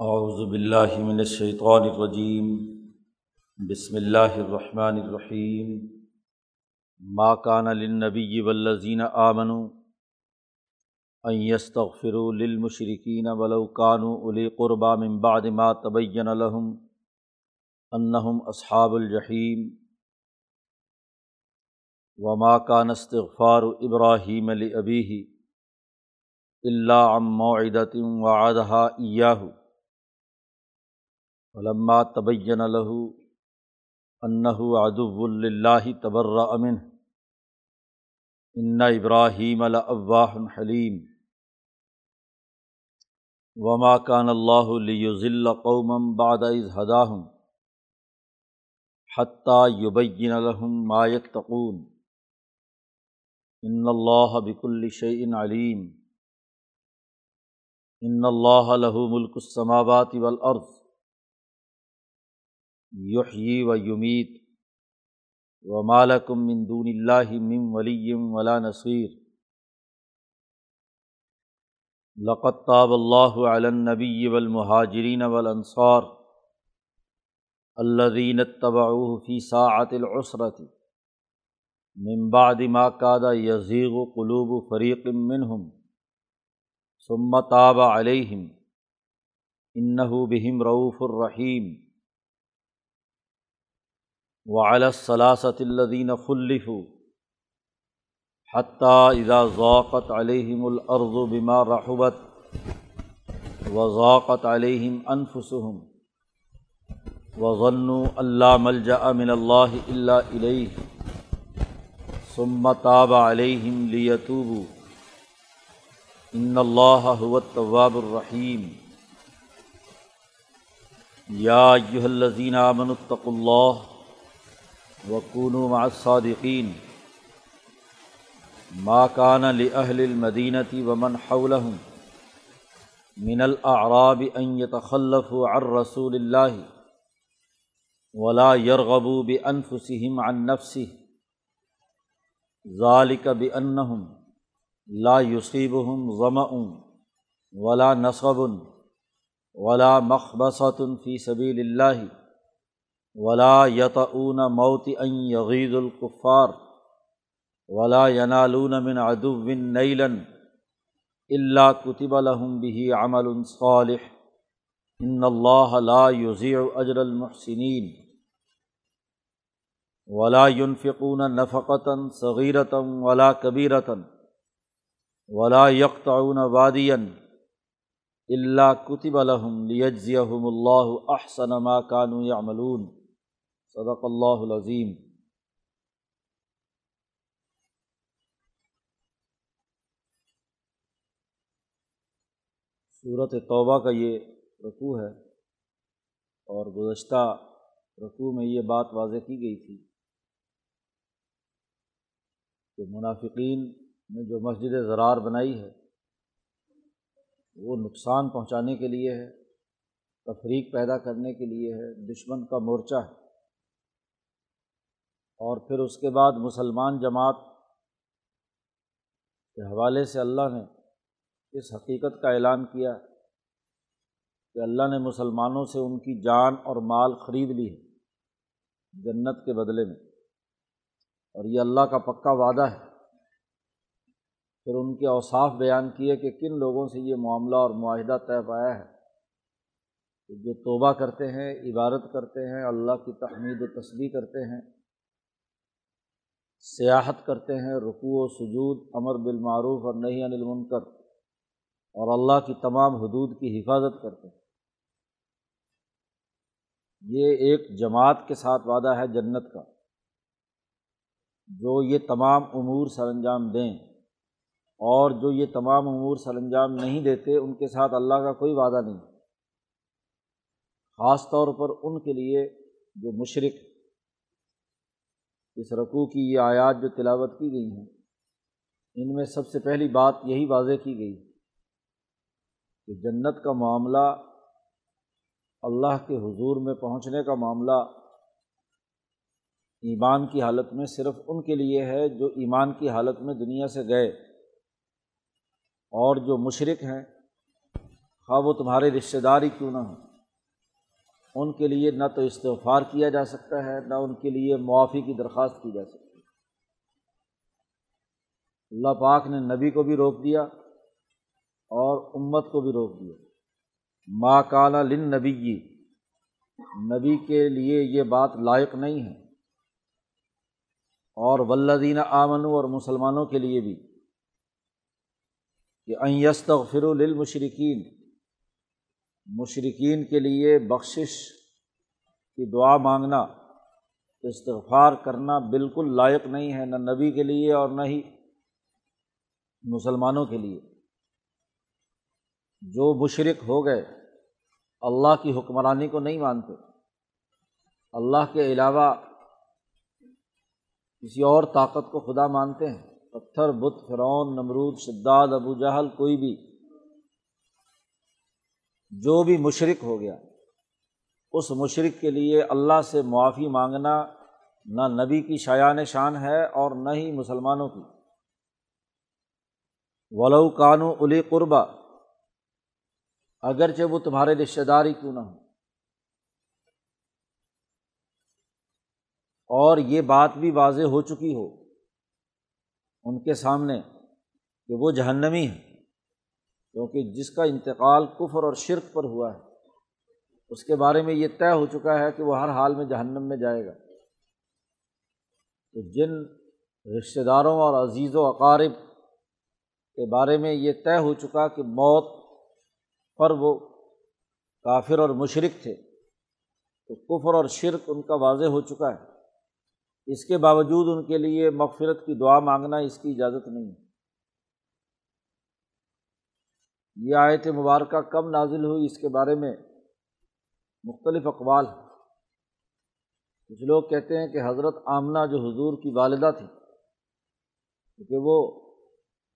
اعوذ باللہ من الشیطان الرجیم، بسم اللہ الرحمن الرحیم۔ ما کان للنبی والذین آمنوا ان یستغفروا للمشرکین ولو کانوا اولی قربا من بعد ما تبین لهم انہم اصحاب الجحیم۔ وما کان استغفار ابراہیم لابیہ الا عن موعدۃ وعدها ایاہ۔ علما تبین له انّ ادب اللہ تبر امن ان ابراہیم الاّ حلیم. وما کان اللہ لیضل قومم بعد از ہداہم. حتیٰ یبین الحم مایت تقون ان اللہ بک الشعین علیم. ان اللہ لہ ملک السماوات والارض. یحیی و یمیت و مالکم من دون اللہ من ولیم ولا نصیر لقت طاب اللہ علی النبی والمہاجرین والانصار الذین اتبعوه فی ساعت العسرت من بعد ما کاد یزیغ قلوب فریق منہم ثم تاب علیہم انہ بہم رعوف الرحیم وعلى الثلاثة الذين خلفوا حتى إذا ضاقت عليهم الأرض بما رحبت وضاقت عليهم أنفسهم وظنوا أن لا ملجأ من الله إلا إليه ثم تاب عليهم ليتوبوا إن الله هو التواب الرحيم يا أيها الذين آمنوا اتقوا الله وقون مع الصادقین ما کان لاہل المدینتی ومن حولهم من الاعراب ان يتخلفوا عن رسول اللہ ولا يرغبوا بانفسهم عن نفسه ذلك بانهم لا يصيبهم ظمأ ولا نصب ولا مخبصة في سبيل الله ولا یتعون موت ان یغید القفار ولا ینالون من ادب نیلن اللہ کتب الحم بھی عمل صالح ان اللہ لا یضیع اجر المحسنین ولا ينفقون نفقتا صغیرتا ولا کبیرتا ولا یقطعون وادیا اللہ کتب الحم لیجزیہم اللہ احسن ما كانوا يعملون صدق اللہ العظیم صورت توبہ کا یہ رقوع ہے اور گزشتہ رقوع میں یہ بات واضح کی گئی تھی کہ منافقین نے جو مسجد زرار بنائی ہے، وہ نقصان پہنچانے کے لیے ہے، تفریق پیدا کرنے کے لیے ہے، دشمن کا مورچہ ہے۔ اور پھر اس کے بعد مسلمان جماعت کے حوالے سے اللہ نے اس حقیقت کا اعلان کیا کہ اللہ نے مسلمانوں سے ان کی جان اور مال خرید لی ہے جنت کے بدلے میں اور یہ اللہ کا پکا وعدہ ہے۔ پھر ان کے اوصاف بیان کیے کہ کن لوگوں سے یہ معاملہ اور معاہدہ طے پایا ہے کہ جو توبہ کرتے ہیں، عبادت کرتے ہیں، اللہ کی تحمید و تصویر کرتے ہیں۔ سیاحت کرتے ہیں رقوع و سجود، امر بالمعروف اور نہیں انل منکر اور اللہ کی تمام حدود کی حفاظت کرتے ہیں۔ یہ ایک جماعت کے ساتھ وعدہ ہے جنت کا۔ جو یہ تمام امور سر انجام دیں اور جو یہ تمام امور سر انجام نہیں دیتے، ان کے ساتھ اللہ کا کوئی وعدہ نہیں۔ خاص طور پر ان کے لیے جو مشرق اس رقوع کی یہ آیات جو تلاوت کی گئی ہیں، ان میں سب سے پہلی بات یہی واضح کی گئی کہ جنت کا معاملہ اللہ کے حضور میں پہنچنے کا معاملہ ایمان کی حالت میں صرف ان کے لیے ہے جو ایمان کی حالت میں دنیا سے گئے اور جو مشرق ہیں، خواہ وہ تمہارے رشتے دار ہی کیوں نہ ہوں۔ ان کے لیے نہ تو استغفار کیا جا سکتا ہے، نہ ان کے لیے معافی کی درخواست کی جا سکتی اللہ پاک نے نبی کو بھی روک دیا اور امت کو بھی روک دیا۔ ماں کالا لن نبی نبی کے لیے یہ بات لائق نہیں ہے۔ اور ولدین آمن اور مسلمانوں کے لیے بھی کہ اینستغفر للمشرقین مشرقین کے لیے بخشش کی دعا مانگنا، استغفار کرنا بالکل لائق نہیں ہے، نہ نبی کے لیے اور نہ ہی مسلمانوں کے لیے۔ جو مشرق ہو گئے، اللہ کی حکمرانی کو نہیں مانتے۔ اللہ کے علاوہ کسی اور طاقت کو خدا مانتے ہیں۔ پتھر، بت، فرعون، نمرود، شداد، ابو جہل، کوئی بھی۔ جو بھی مشرق ہو گیا، اس مشرق کے لیے اللہ سے معافی مانگنا نہ نبی کی شایان شان ہے اور نہ ہی مسلمانوں کی۔ ولو کانو علی قربا، اگرچہ وہ تمہارے رشتے دار ہی کیوں نہ ہوں۔ اور یہ بات بھی واضح ہو چکی ہو ان کے سامنے کہ وہ جہنمی ہے کیونکہ جس کا انتقال کفر اور شرک پر ہوا ہے، اس کے بارے میں یہ طے ہو چکا ہے کہ وہ ہر حال میں جہنم میں جائے گا۔ تو جن رشتہ داروں اور عزیز و اقارب کے بارے میں یہ طے ہو چکا کہ موت پر وہ کافر اور مشرق تھے، تو کفر اور شرک ان کا واضح ہو چکا ہے۔ اس کے باوجود ان کے لیے مغفرت کی دعا مانگنا اس کی اجازت نہیں ہے۔ یہ آیت مبارکہ کب نازل ہوئی اس کے بارے میں مختلف اقوال ہیں۔ کچھ لوگ کہتے ہیں کہ حضرت آمنہ جو حضور کی والدہ تھی کیونکہ وہ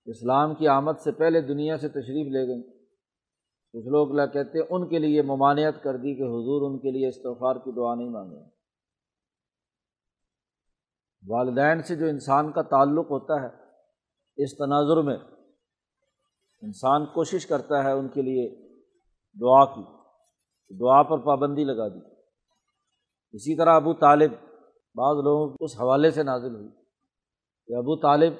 اسلام کی آمد سے پہلے دنیا سے تشریف لے گئیں۔ کچھ لوگ کہتے ہیں ان کے لیے ممانعت کر دی کہ حضور ان کے لیے استغفار کی دعا نہیں مانگے۔ والدین سے جو انسان کا تعلق ہوتا ہے اس تناظر میں انسان کوشش کرتا ہے ان کے لیے دعا کی، دعا پر پابندی لگا دی۔ اسی طرح ابو طالب بعض لوگوں کو اس حوالے سے نازل ہوئی کہ ابو طالب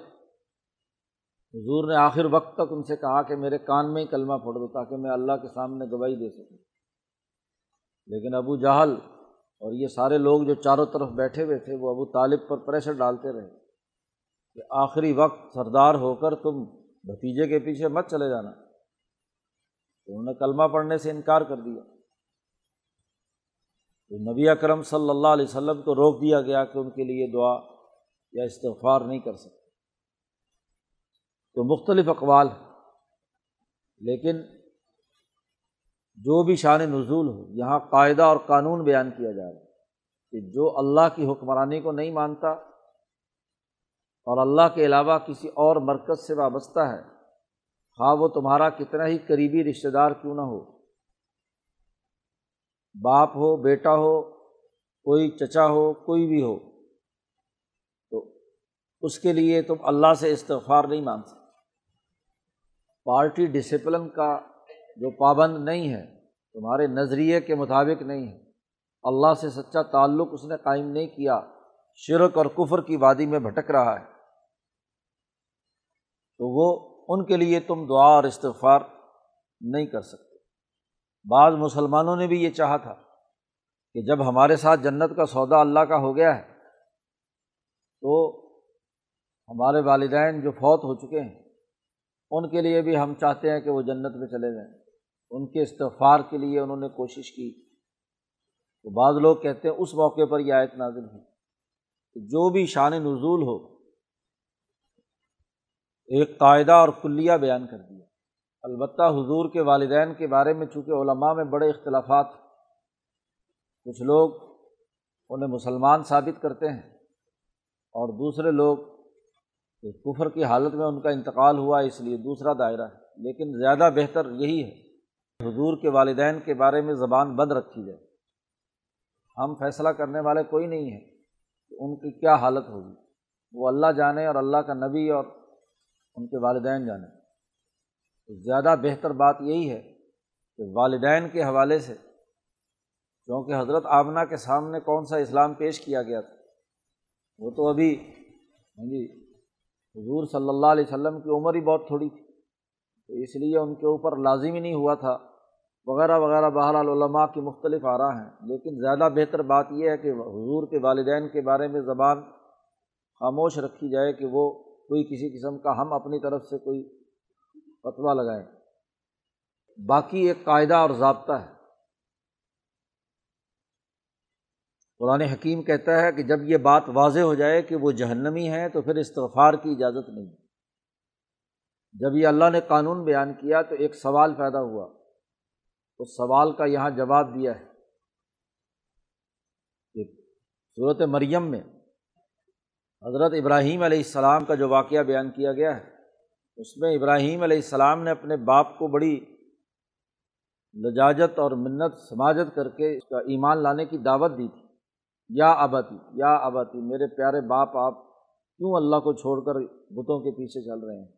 حضور نے آخر وقت تک ان سے کہا کہ میرے کان میں ہی کلمہ پھوڑ دو تاکہ میں اللہ کے سامنے گواہی دے سکوں۔ لیکن ابو جہل اور یہ سارے لوگ جو چاروں طرف بیٹھے ہوئے تھے، وہ ابو طالب پر پریشر ڈالتے رہے کہ آخری وقت سردار ہو کر تم بھتیجے کے پیچھے مت چلے جانا۔ تو انہوں نے کلمہ پڑھنے سے انکار کر دیا۔ تو نبی اکرم صلی اللہ علیہ وسلم کو روک دیا گیا کہ ان کے لیے دعا یا استغفار نہیں کر سکتے۔ تو مختلف اقوال لیکن جو بھی شان نزول ہو، یہاں قاعدہ اور قانون بیان کیا جا رہا ہے کہ جو اللہ کی حکمرانی کو نہیں مانتا اور اللہ کے علاوہ کسی اور مرکز سے وابستہ ہے۔ خواہ وہ تمہارا کتنا ہی قریبی رشتہ دار کیوں نہ ہو۔ باپ ہو، بیٹا ہو، کوئی چچا ہو، کوئی بھی ہو۔ تو اس کے لیے تم اللہ سے استغفار نہیں مان سکتے پارٹی ڈسپلن کا جو پابند نہیں ہے، تمہارے نظریے کے مطابق نہیں ہے۔ اللہ سے سچا تعلق اس نے قائم نہیں کیا۔ شرک اور کفر کی وادی میں بھٹک رہا ہے۔ تو وہ ان کے لیے تم دعا اور استغفار نہیں کر سکتے۔ بعض مسلمانوں نے بھی یہ چاہا تھا کہ جب ہمارے ساتھ جنت کا سودا اللہ کا ہو گیا ہے، تو ہمارے والدین جو فوت ہو چکے ہیں، ان کے لیے بھی ہم چاہتے ہیں کہ وہ جنت میں چلے جائیں۔ ان کے استغفار کے لیے انہوں نے کوشش کی۔ تو بعض لوگ کہتے ہیں اس موقع پر یہ آیت نازل ہوئی کہ جو بھی شان نزول ہو ایک قاعدہ اور کلیہ بیان کر دیا۔ البتہ حضور کے والدین کے بارے میں چونکہ علماء میں بڑے اختلافات، کچھ لوگ انہیں مسلمان ثابت کرتے ہیں اور دوسرے لوگ کہ کفر کی حالت میں ان کا انتقال ہوا اس لیے دوسرا دائرہ ہے۔ لیکن زیادہ بہتر یہی ہے حضور کے والدین کے بارے میں زبان بند رکھی جائے۔ ہم فیصلہ کرنے والے کوئی نہیں ہیں کہ ان کی کیا حالت ہوگی۔ وہ اللہ جانے اور اللہ کا نبی اور ان کے والدین جانے۔ زیادہ بہتر بات یہی ہے کہ والدین کے حوالے سے کیونکہ حضرت آمنہ کے سامنے کون سا اسلام پیش کیا گیا تھا، وہ تو ابھی ہاں جی حضور صلی اللہ علیہ وسلم کی عمر ہی بہت تھوڑی تھی۔ تو اس لیے ان کے اوپر لازم ہی نہیں ہوا تھا، وغیرہ وغیرہ بہر علماء کی مختلف آ رہا ہیں۔ لیکن زیادہ بہتر بات یہ ہے کہ حضور کے والدین کے بارے میں زبان خاموش رکھی جائے کہ وہ کوئی کسی قسم کا ہم اپنی طرف سے کوئی فتویٰ لگائیں۔ باقی ایک قاعدہ اور ضابطہ ہے۔ قرآن حکیم کہتا ہے کہ جب یہ بات واضح ہو جائے کہ وہ جہنمی ہے تو پھر استغفار کی اجازت نہیں۔ جب یہ اللہ نے قانون بیان کیا تو ایک سوال پیدا ہوا۔ اس سوال کا یہاں جواب دیا ہے۔ کہ صورت مریم میں حضرت ابراہیم علیہ السلام کا جو واقعہ بیان کیا گیا ہے، اس میں ابراہیم علیہ السلام نے اپنے باپ کو بڑی لجاجت اور منت، سماجت کر کے اس کا ایمان لانے کی دعوت دی تھی۔ یا آباتی یا آباتی میرے پیارے باپ، آپ کیوں اللہ کو چھوڑ کر بتوں کے پیچھے چل رہے ہیں؟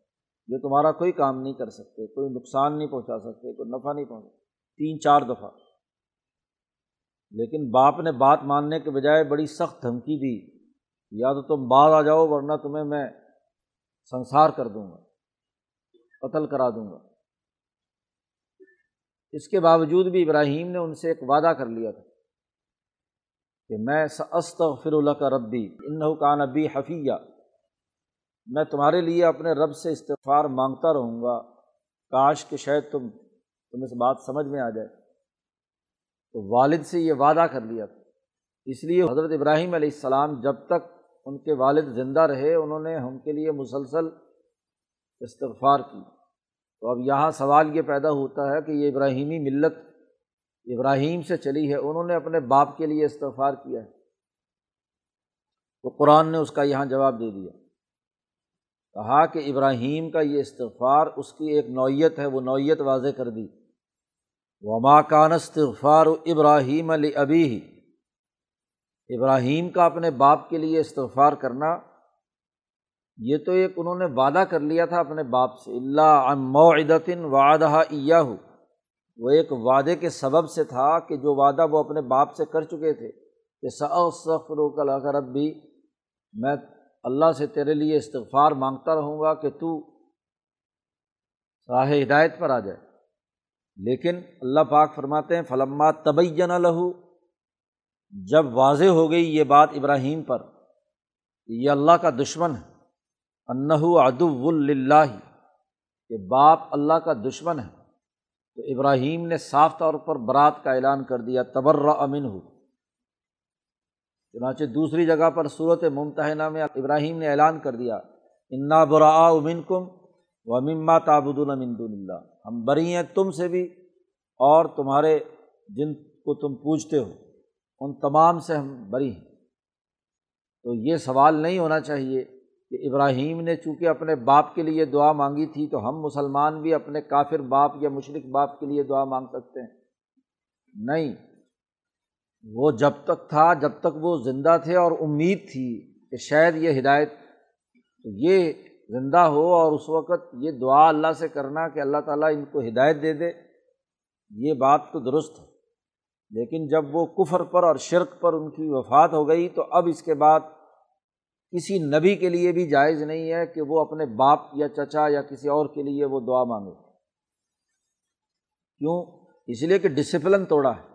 یہ تمہارا کوئی کام نہیں کر سکتے، کوئی نقصان نہیں پہنچا سکتے، کوئی نفع نہیں پہنچا تین، چار دفعہ۔ لیکن باپ نے بات ماننے کے بجائے بڑی سخت دھمکی دی۔ یا تو تم بعد آ جاؤ ورنہ تمہیں میں سنسار کر دوں گا، قتل کرا دوں گا۔ اس کے باوجود بھی ابراہیم نے ان سے ایک وعدہ کر لیا تھا کہ میں استغفر اللہ کا ربی ان ان کے والد زندہ رہے، انہوں نے ہم کے لیے مسلسل استغفار کی۔ تو اب یہاں سوال یہ پیدا ہوتا ہے کہ یہ ابراہیمی ملت ابراہیم سے چلی ہے، انہوں نے اپنے باپ کے لیے استغفار کیا ہے۔ تو قرآن نے اس کا یہاں جواب دے دیا۔ کہا کہ ابراہیم کا یہ استغفار، اس کی ایک نوعیت ہے، وہ نوعیت واضح کر دی۔ وما کان استغفار ابراہیم علی ابی ہی ابراہیم کا اپنے باپ کے لیے استغفار کرنا، یہ تو ایک انہوں نے وعدہ کر لیا تھا اپنے باپ سے۔ اللہ معدن وعدہ عیا ہو وہ ایک وعدے کے سبب سے تھا کہ جو وعدہ وہ اپنے باپ سے کر چکے تھے کہ سفر و رب بھی میں اللہ سے تیرے لیے استغفار مانگتا رہوں گا کہ تو راہ ہدایت پر آ جائے۔ لیکن اللہ پاک فرماتے ہیں، فلما طبی لہو جب واضح ہو گئی یہ بات ابراہیم پر کہ یہ اللہ کا دشمن ہے انّو ادو اللہ کہ باپ اللہ کا دشمن ہے، تو ابراہیم نے صاف طور پر برات کا اعلان کر دیا تبر امن ہو چنانچہ دوسری جگہ پر صورت ممتحنہ میں ابراہیم نے اعلان کر دیا، انا برا امن کم و مما تابد المند اللہ۔ ہم بری ہیں تم سے بھی اور تمہارے جن کو تم پوچھتے ہو۔ ان تمام سے ہم بری ہیں۔ تو یہ سوال نہیں ہونا چاہیے کہ ابراہیم نے چونکہ اپنے باپ کے لیے دعا مانگی تھی تو ہم مسلمان بھی اپنے کافر باپ یا مشرق باپ کے لیے دعا مانگ سکتے ہیں۔ نہیں، وہ جب تک تھا، جب تک وہ زندہ تھے اور امید تھی کہ شاید یہ ہدایت، تو یہ زندہ ہو اور اس وقت یہ دعا اللہ سے کرنا کہ اللہ تعالیٰ ان کو ہدایت دے دے۔ یہ بات تو درست ہے۔ لیکن جب وہ کفر پر اور شرک پر ان کی وفات ہو گئی تو اب اس کے بعد کسی نبی کے لیے بھی جائز نہیں ہے کہ وہ اپنے باپ یا چچا یا کسی اور کے لیے وہ دعا مانگے۔ کیوں؟ اس لیے کہ ڈسپلن توڑا ہے۔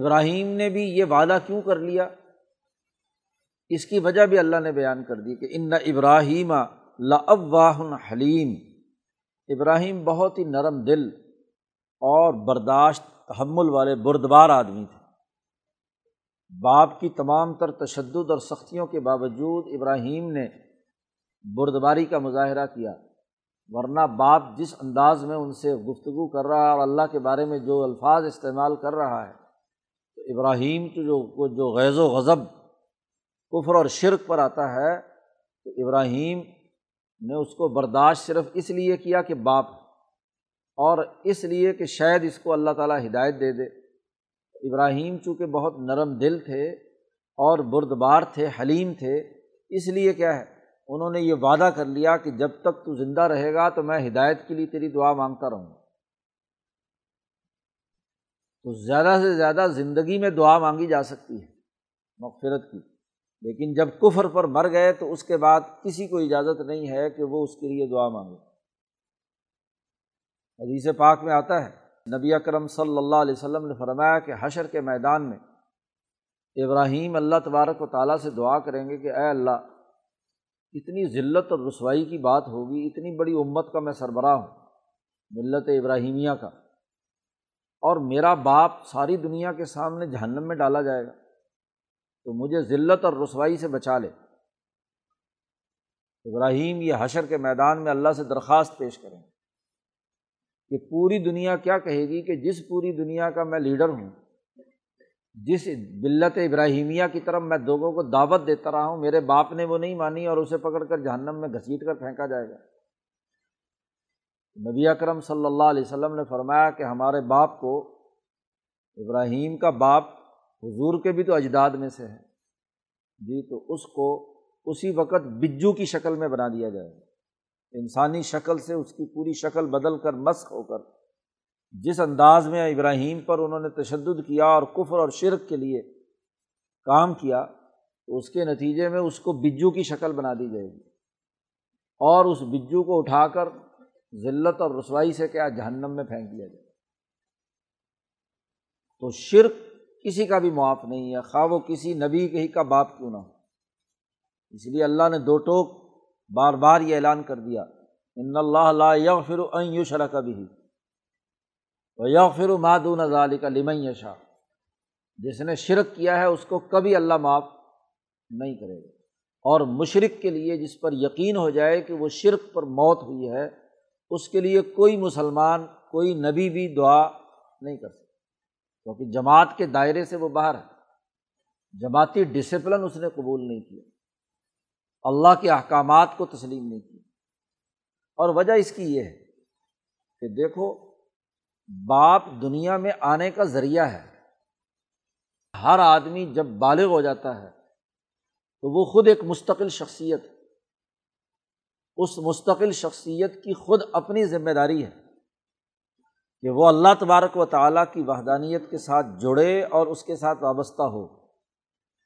ابراہیم نے بھی یہ وعدہ کیوں کر لیا؟ اس کی وجہ بھی اللہ نے بیان کر دی کہ ان ابراہیم لاواہ حلیم ابراہیم بہت ہی نرم دل اور برداشت تحمل والے بردبار آدمی تھے۔ باپ کی تمام تر تشدد اور سختیوں کے باوجود ابراہیم نے بردباری کا مظاہرہ کیا، ورنہ باپ جس انداز میں ان سے گفتگو کر رہا ہے اور اللہ کے بارے میں جو الفاظ استعمال کر رہا ہے، تو ابراہیم تو جو جو غیض و غضب، کفر اور شرک پر آتا ہے، تو ابراہیم نے اس کو برداشت صرف اس لیے کیا کہ باپ اور اس لیے کہ شاید اس کو اللہ تعالیٰ ہدایت دے دے۔ ابراہیم چونکہ بہت نرم دل تھے اور بردبار تھے، حلیم تھے، اس لیے کیا ہے؟ انہوں نے یہ وعدہ کر لیا کہ جب تک تو زندہ رہے گا تو میں ہدایت کے لیے تیری دعا مانگتا رہوں۔ گا تو زیادہ سے زیادہ زندگی میں دعا مانگی جا سکتی ہے مغفرت کی۔ لیکن جب کفر پر مر گئے تو اس کے بعد کسی کو اجازت نہیں ہے کہ وہ اس کے لیے دعا مانگے۔ حدیث پاک میں آتا ہے، نبی اکرم صلی اللہ علیہ وسلم نے فرمایا کہ حشر کے میدان میں ابراہیم اللہ تبارک و تعالیٰ سے دعا کریں گے کہ اے اللہ، اتنی ذلت اور رسوائی کی بات ہوگی، اتنی بڑی امت کا میں سربراہ ہوں، ملت ابراہیمیہ کا، اور میرا باپ ساری دنیا کے سامنے جہنم میں ڈالا جائے گا، تو مجھے ذلت اور رسوائی سے بچا لے۔ ابراہیم یہ حشر کے میدان میں اللہ سے درخواست پیش کریں کہ پوری دنیا کیا کہے گی کہ جس پوری دنیا کا میں لیڈر ہوں، جس بلت ابراہیمیہ کی طرف میں لوگوں کو دعوت دیتا رہا ہوں، میرے باپ نے وہ نہیں مانی اور اسے پکڑ کر جہنم میں گھسیٹ کر پھینکا جائے گا۔ نبی اکرم صلی اللہ علیہ وسلم نے فرمایا کہ ہمارے باپ کو ابراہیم کا باپ حضور کے بھی تو اجداد میں سے ہے۔ جی تو اس کو اسی وقت بجو کی شکل میں بنا دیا جائے گا۔ انسانی شکل سے اس کی پوری شکل بدل کر مسق ہو کر جس انداز میں ابراہیم پر انہوں نے تشدد کیا اور کفر اور شرک کے لیے کام کیا تو اس کے نتیجے میں اس کو بجو کی شکل بنا دی جائے گی۔ اور اس بجو کو اٹھا کر ذلت اور رسوائی سے کیا جہنم میں پھینک دیا جائے۔ تو شرک کسی کا بھی معاف نہیں ہے، خواہ وہ کسی نبی کے ہی کا باپ کیوں نہ ہو۔ اس لیے اللہ نے دو ٹوک بار بار یہ اعلان کر دیا، ان اللہ لا یغفر ان یشرک بھی و یغفر ما دون ذالک لمن یشا جس نے شرک کیا ہے، اس کو کبھی اللہ معاف نہیں کرے گا۔ اور مشرق کے لیے جس پر یقین ہو جائے کہ وہ شرک پر موت ہوئی ہے، اس کے لیے کوئی مسلمان، کوئی نبی بھی دعا نہیں کر سکتا۔ کیونکہ جماعت کے دائرے سے وہ باہر ہے۔ جماعتی ڈسپلن اس نے قبول نہیں کیا۔ اللہ کے احکامات کو تسلیم نہیں کیا۔ اور وجہ اس کی یہ ہے کہ دیکھو، باپ دنیا میں آنے کا ذریعہ ہے۔ ہر آدمی جب بالغ ہو جاتا ہے تو وہ خود ایک مستقل شخصیت اس مستقل شخصیت کی خود اپنی ذمہ داری ہے کہ وہ اللہ تبارک و تعالیٰ کی وحدانیت کے ساتھ جڑے اور اس کے ساتھ وابستہ ہو۔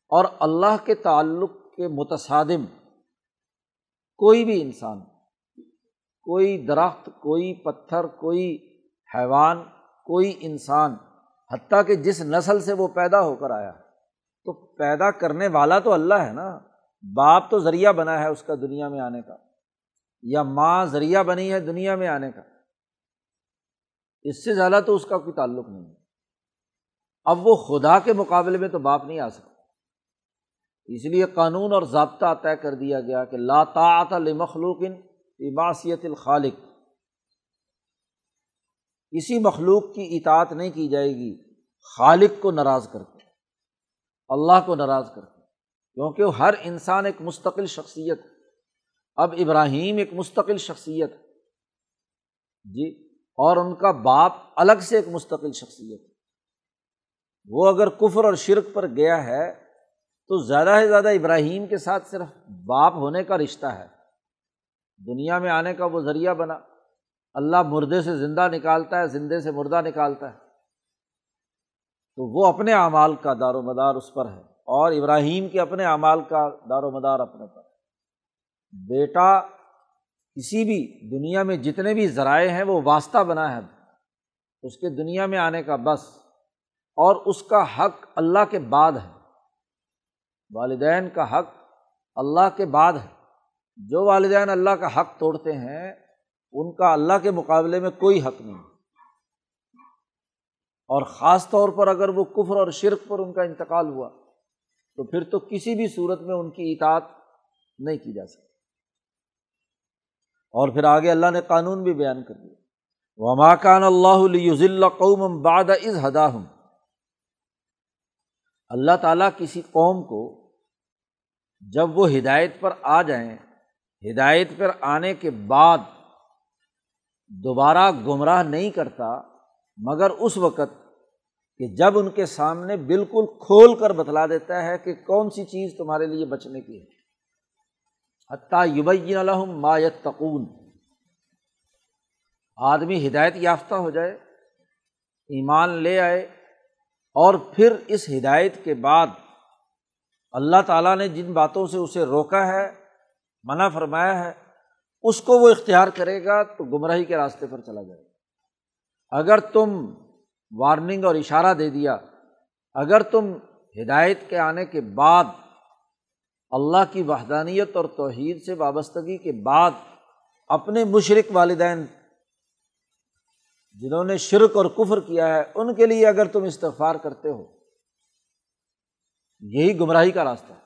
اور اللہ کے تعلق کے متصادم کوئی بھی انسان، کوئی درخت، کوئی پتھر، کوئی حیوان، کوئی انسان، حتیٰ کہ جس نسل سے وہ پیدا ہو کر آیا، تو پیدا کرنے والا تو اللہ ہے نا۔ باپ تو ذریعہ بنا ہے اس کا دنیا میں آنے کا، یا ماں ذریعہ بنی ہے دنیا میں آنے کا۔ اس سے زیادہ تو اس کا کوئی تعلق نہیں ہے۔ اب وہ خدا کے مقابلے میں تو باپ نہیں آ سکتا۔ اس لیے قانون اور ضابطہ طے کر دیا گیا کہ لاتاط المخلوق عباسیت الخالق۔ کسی مخلوق کی اطاعت نہیں کی جائے گی، خالق کو ناراض کر کے اللہ کو ناراض کر کے کیونکہ ہر انسان ایک مستقل شخصیت اب ابراہیم ایک مستقل شخصیت جی اور ان کا باپ الگ سے ایک مستقل شخصیت وہ اگر کفر اور شرک پر گیا ہے تو زیادہ سے زیادہ ابراہیم کے ساتھ صرف باپ ہونے کا رشتہ ہے۔ دنیا میں آنے کا وہ ذریعہ بنا۔ اللہ مردے سے زندہ نکالتا ہے، زندے سے مردہ نکالتا ہے۔ تو وہ اپنے اعمال کا دار و مدار اس پر ہے اور ابراہیم کے اپنے اعمال کا دار و مدار اپنے پر بیٹا کسی بھی دنیا میں جتنے بھی ذرائع ہیں وہ واسطہ بنا ہے۔ اس کے دنیا میں آنے کا بس اور اس کا حق اللہ کے بعد ہے۔ والدین کا حق اللہ کے بعد ہے۔ جو والدین اللہ کا حق توڑتے ہیں، ان کا اللہ کے مقابلے میں کوئی حق نہیں۔ اور خاص طور پر اگر وہ کفر اور شرک پر ان کا انتقال ہوا، تو پھر تو کسی بھی صورت میں ان کی اطاعت نہیں کی جا سکتی۔ اور پھر آگے اللہ نے قانون بھی بیان کر دیا۔ وما کان اللہ قوم باد از ہدا ہوں اللہ تعالیٰ کسی قوم کو جب وہ ہدایت پر آ جائیں، ہدایت پر آنے کے بعد دوبارہ گمراہ نہیں کرتا، مگر اس وقت کہ جب ان کے سامنے بالکل کھول کر بتلا دیتا ہے کہ کون سی چیز تمہارے لیے بچنے کی ہے۔ حتیٰ یبین الحم مایت تقون آدمی ہدایت یافتہ ہو جائے، ایمان لے آئے اور پھر اس ہدایت کے بعد اللہ تعالیٰ نے جن باتوں سے اسے روکا ہے، منع فرمایا ہے، اس کو وہ اختیار کرے گا تو گمراہی کے راستے پر چلا جائے گا۔ اگر تم وارننگ اور اشارہ دے دیا، اگر تم ہدایت کے آنے کے بعد اللہ کی وحدانیت اور توحید سے وابستگی کے بعد اپنے مشرق والدین جنہوں نے شرک اور کفر کیا ہے، ان کے لیے اگر تم استغفار کرتے ہو، یہی گمراہی کا راستہ ہے۔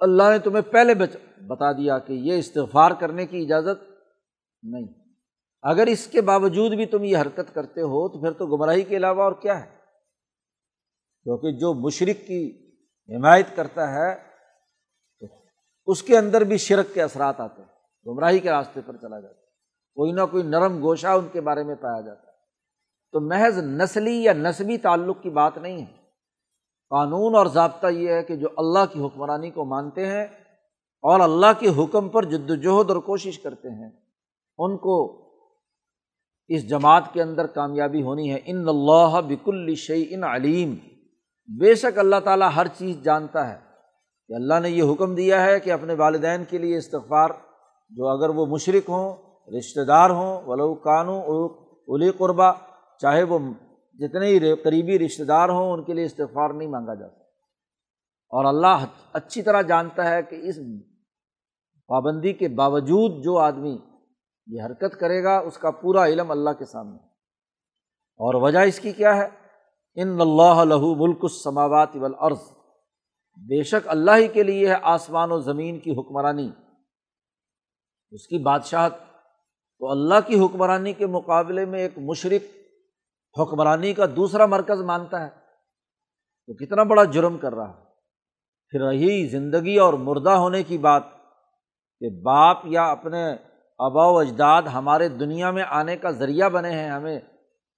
اللہ نے تمہیں پہلے بتا دیا کہ یہ استغفار کرنے کی اجازت نہیں۔ اگر اس کے باوجود بھی تم یہ حرکت کرتے ہو، تو پھر تو گمراہی کے علاوہ اور کیا ہے؟ کیونکہ جو مشرق کی حمایت کرتا ہے، تو اس کے اندر بھی شرک کے اثرات آتے ہیں، گمراہی کے راستے پر چلا جاتا ہے۔ کوئی نہ کوئی نرم گوشہ ان کے بارے میں پایا جاتا ہے۔ تو محض نسلی یا نسبی تعلق کی بات نہیں ہے۔ قانون اور ضابطہ یہ ہے کہ جو اللہ کی حکمرانی کو مانتے ہیں اور اللہ کے حکم پر جد وجہد اور کوشش کرتے ہیں، ان کو اس جماعت کے اندر کامیابی ہونی ہے۔ ان اللہ بک الشعی ان علیم۔ بے شک اللہ تعالیٰ ہر چیز جانتا ہے۔ کہ اللہ نے یہ حکم دیا ہے کہ اپنے والدین کے لیے استغفار، جو اگر وہ مشرق ہوں رشتہ دار ہوں، ولو کانو الی قربا، چاہے وہ جتنے ہی قریبی رشتہ دار ہوں، ان کے لیے استغفار نہیں مانگا جاتا اور اللہ اچھی طرح جانتا ہے کہ اس پابندی کے باوجود جو آدمی یہ حرکت کرے گا، اس کا پورا علم اللہ کے سامنے۔ اور وجہ اس کی کیا ہے؟ ان اللہ لہو ملک السماوات والارض۔ بے شک اللہ ہی کے لیے ہے آسمان و زمین کی حکمرانی۔ اس کی بادشاہت تو اللہ کی حکمرانی کے مقابلے میں ایک مشرق حکمرانی کا دوسرا مرکز مانتا ہے۔ تو کتنا بڑا جرم کر رہا ہے۔ پھر رہی زندگی اور مردہ ہونے کی بات کہ باپ یا اپنے آبا و اجداد ہمارے دنیا میں آنے کا ذریعہ بنے ہیں ہمیں،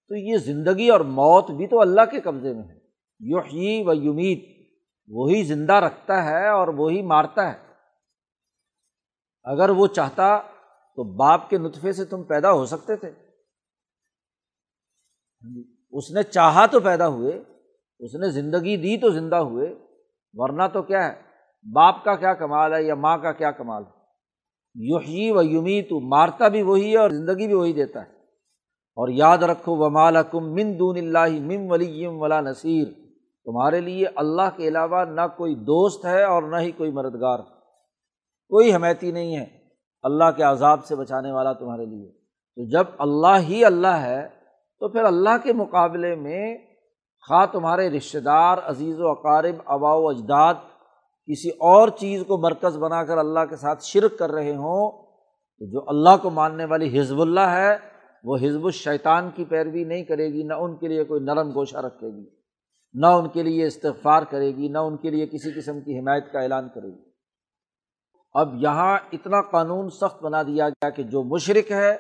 تو یہ زندگی اور موت بھی تو اللہ کے قبضے میں ہے۔ یحیی و یمید وہی زندہ رکھتا ہے اور وہی مارتا ہے۔ اگر وہ چاہتا تو باپ کے نطفے سے تم پیدا ہو سکتے تھے۔ اس نے چاہا تو پیدا ہوئے، اس نے زندگی دی تو زندہ ہوئے، ورنہ تو کیا ہے؟ باپ کا کیا کمال ہے یا ماں کا کیا کمال ہے؟ یحیی و یومی تو مارتا بھی وہی ہے اور زندگی بھی وہی دیتا ہے۔ اور یاد رکھو و مالکم من دون اللہ مم ولیم ولا نصیر۔ تمہارے لیے اللہ کے علاوہ نہ کوئی دوست ہے اور نہ ہی کوئی مددگار۔ کوئی حمیتی نہیں ہے۔ اللہ کے عذاب سے بچانے والا تمہارے لیے۔ تو جب اللہ ہی اللہ ہے، تو پھر اللہ کے مقابلے میں خواہ تمہارے رشتہ دار، عزیز و اقارب، ابا و اجداد کسی اور چیز کو مرکز بنا کر اللہ کے ساتھ شرک کر رہے ہوں، تو جو اللہ کو ماننے والی حزب اللہ ہے، وہ حزب الشیطان کی پیروی نہیں کرے گی، نہ ان کے لیے کوئی نرم گوشہ رکھے گی، نہ ان کے لیے استغفار کرے گی، نہ ان کے لیے کسی قسم کی حمایت کا اعلان کرے گی۔ اب یہاں اتنا قانون سخت بنا دیا گیا کہ جو مشرق ہے،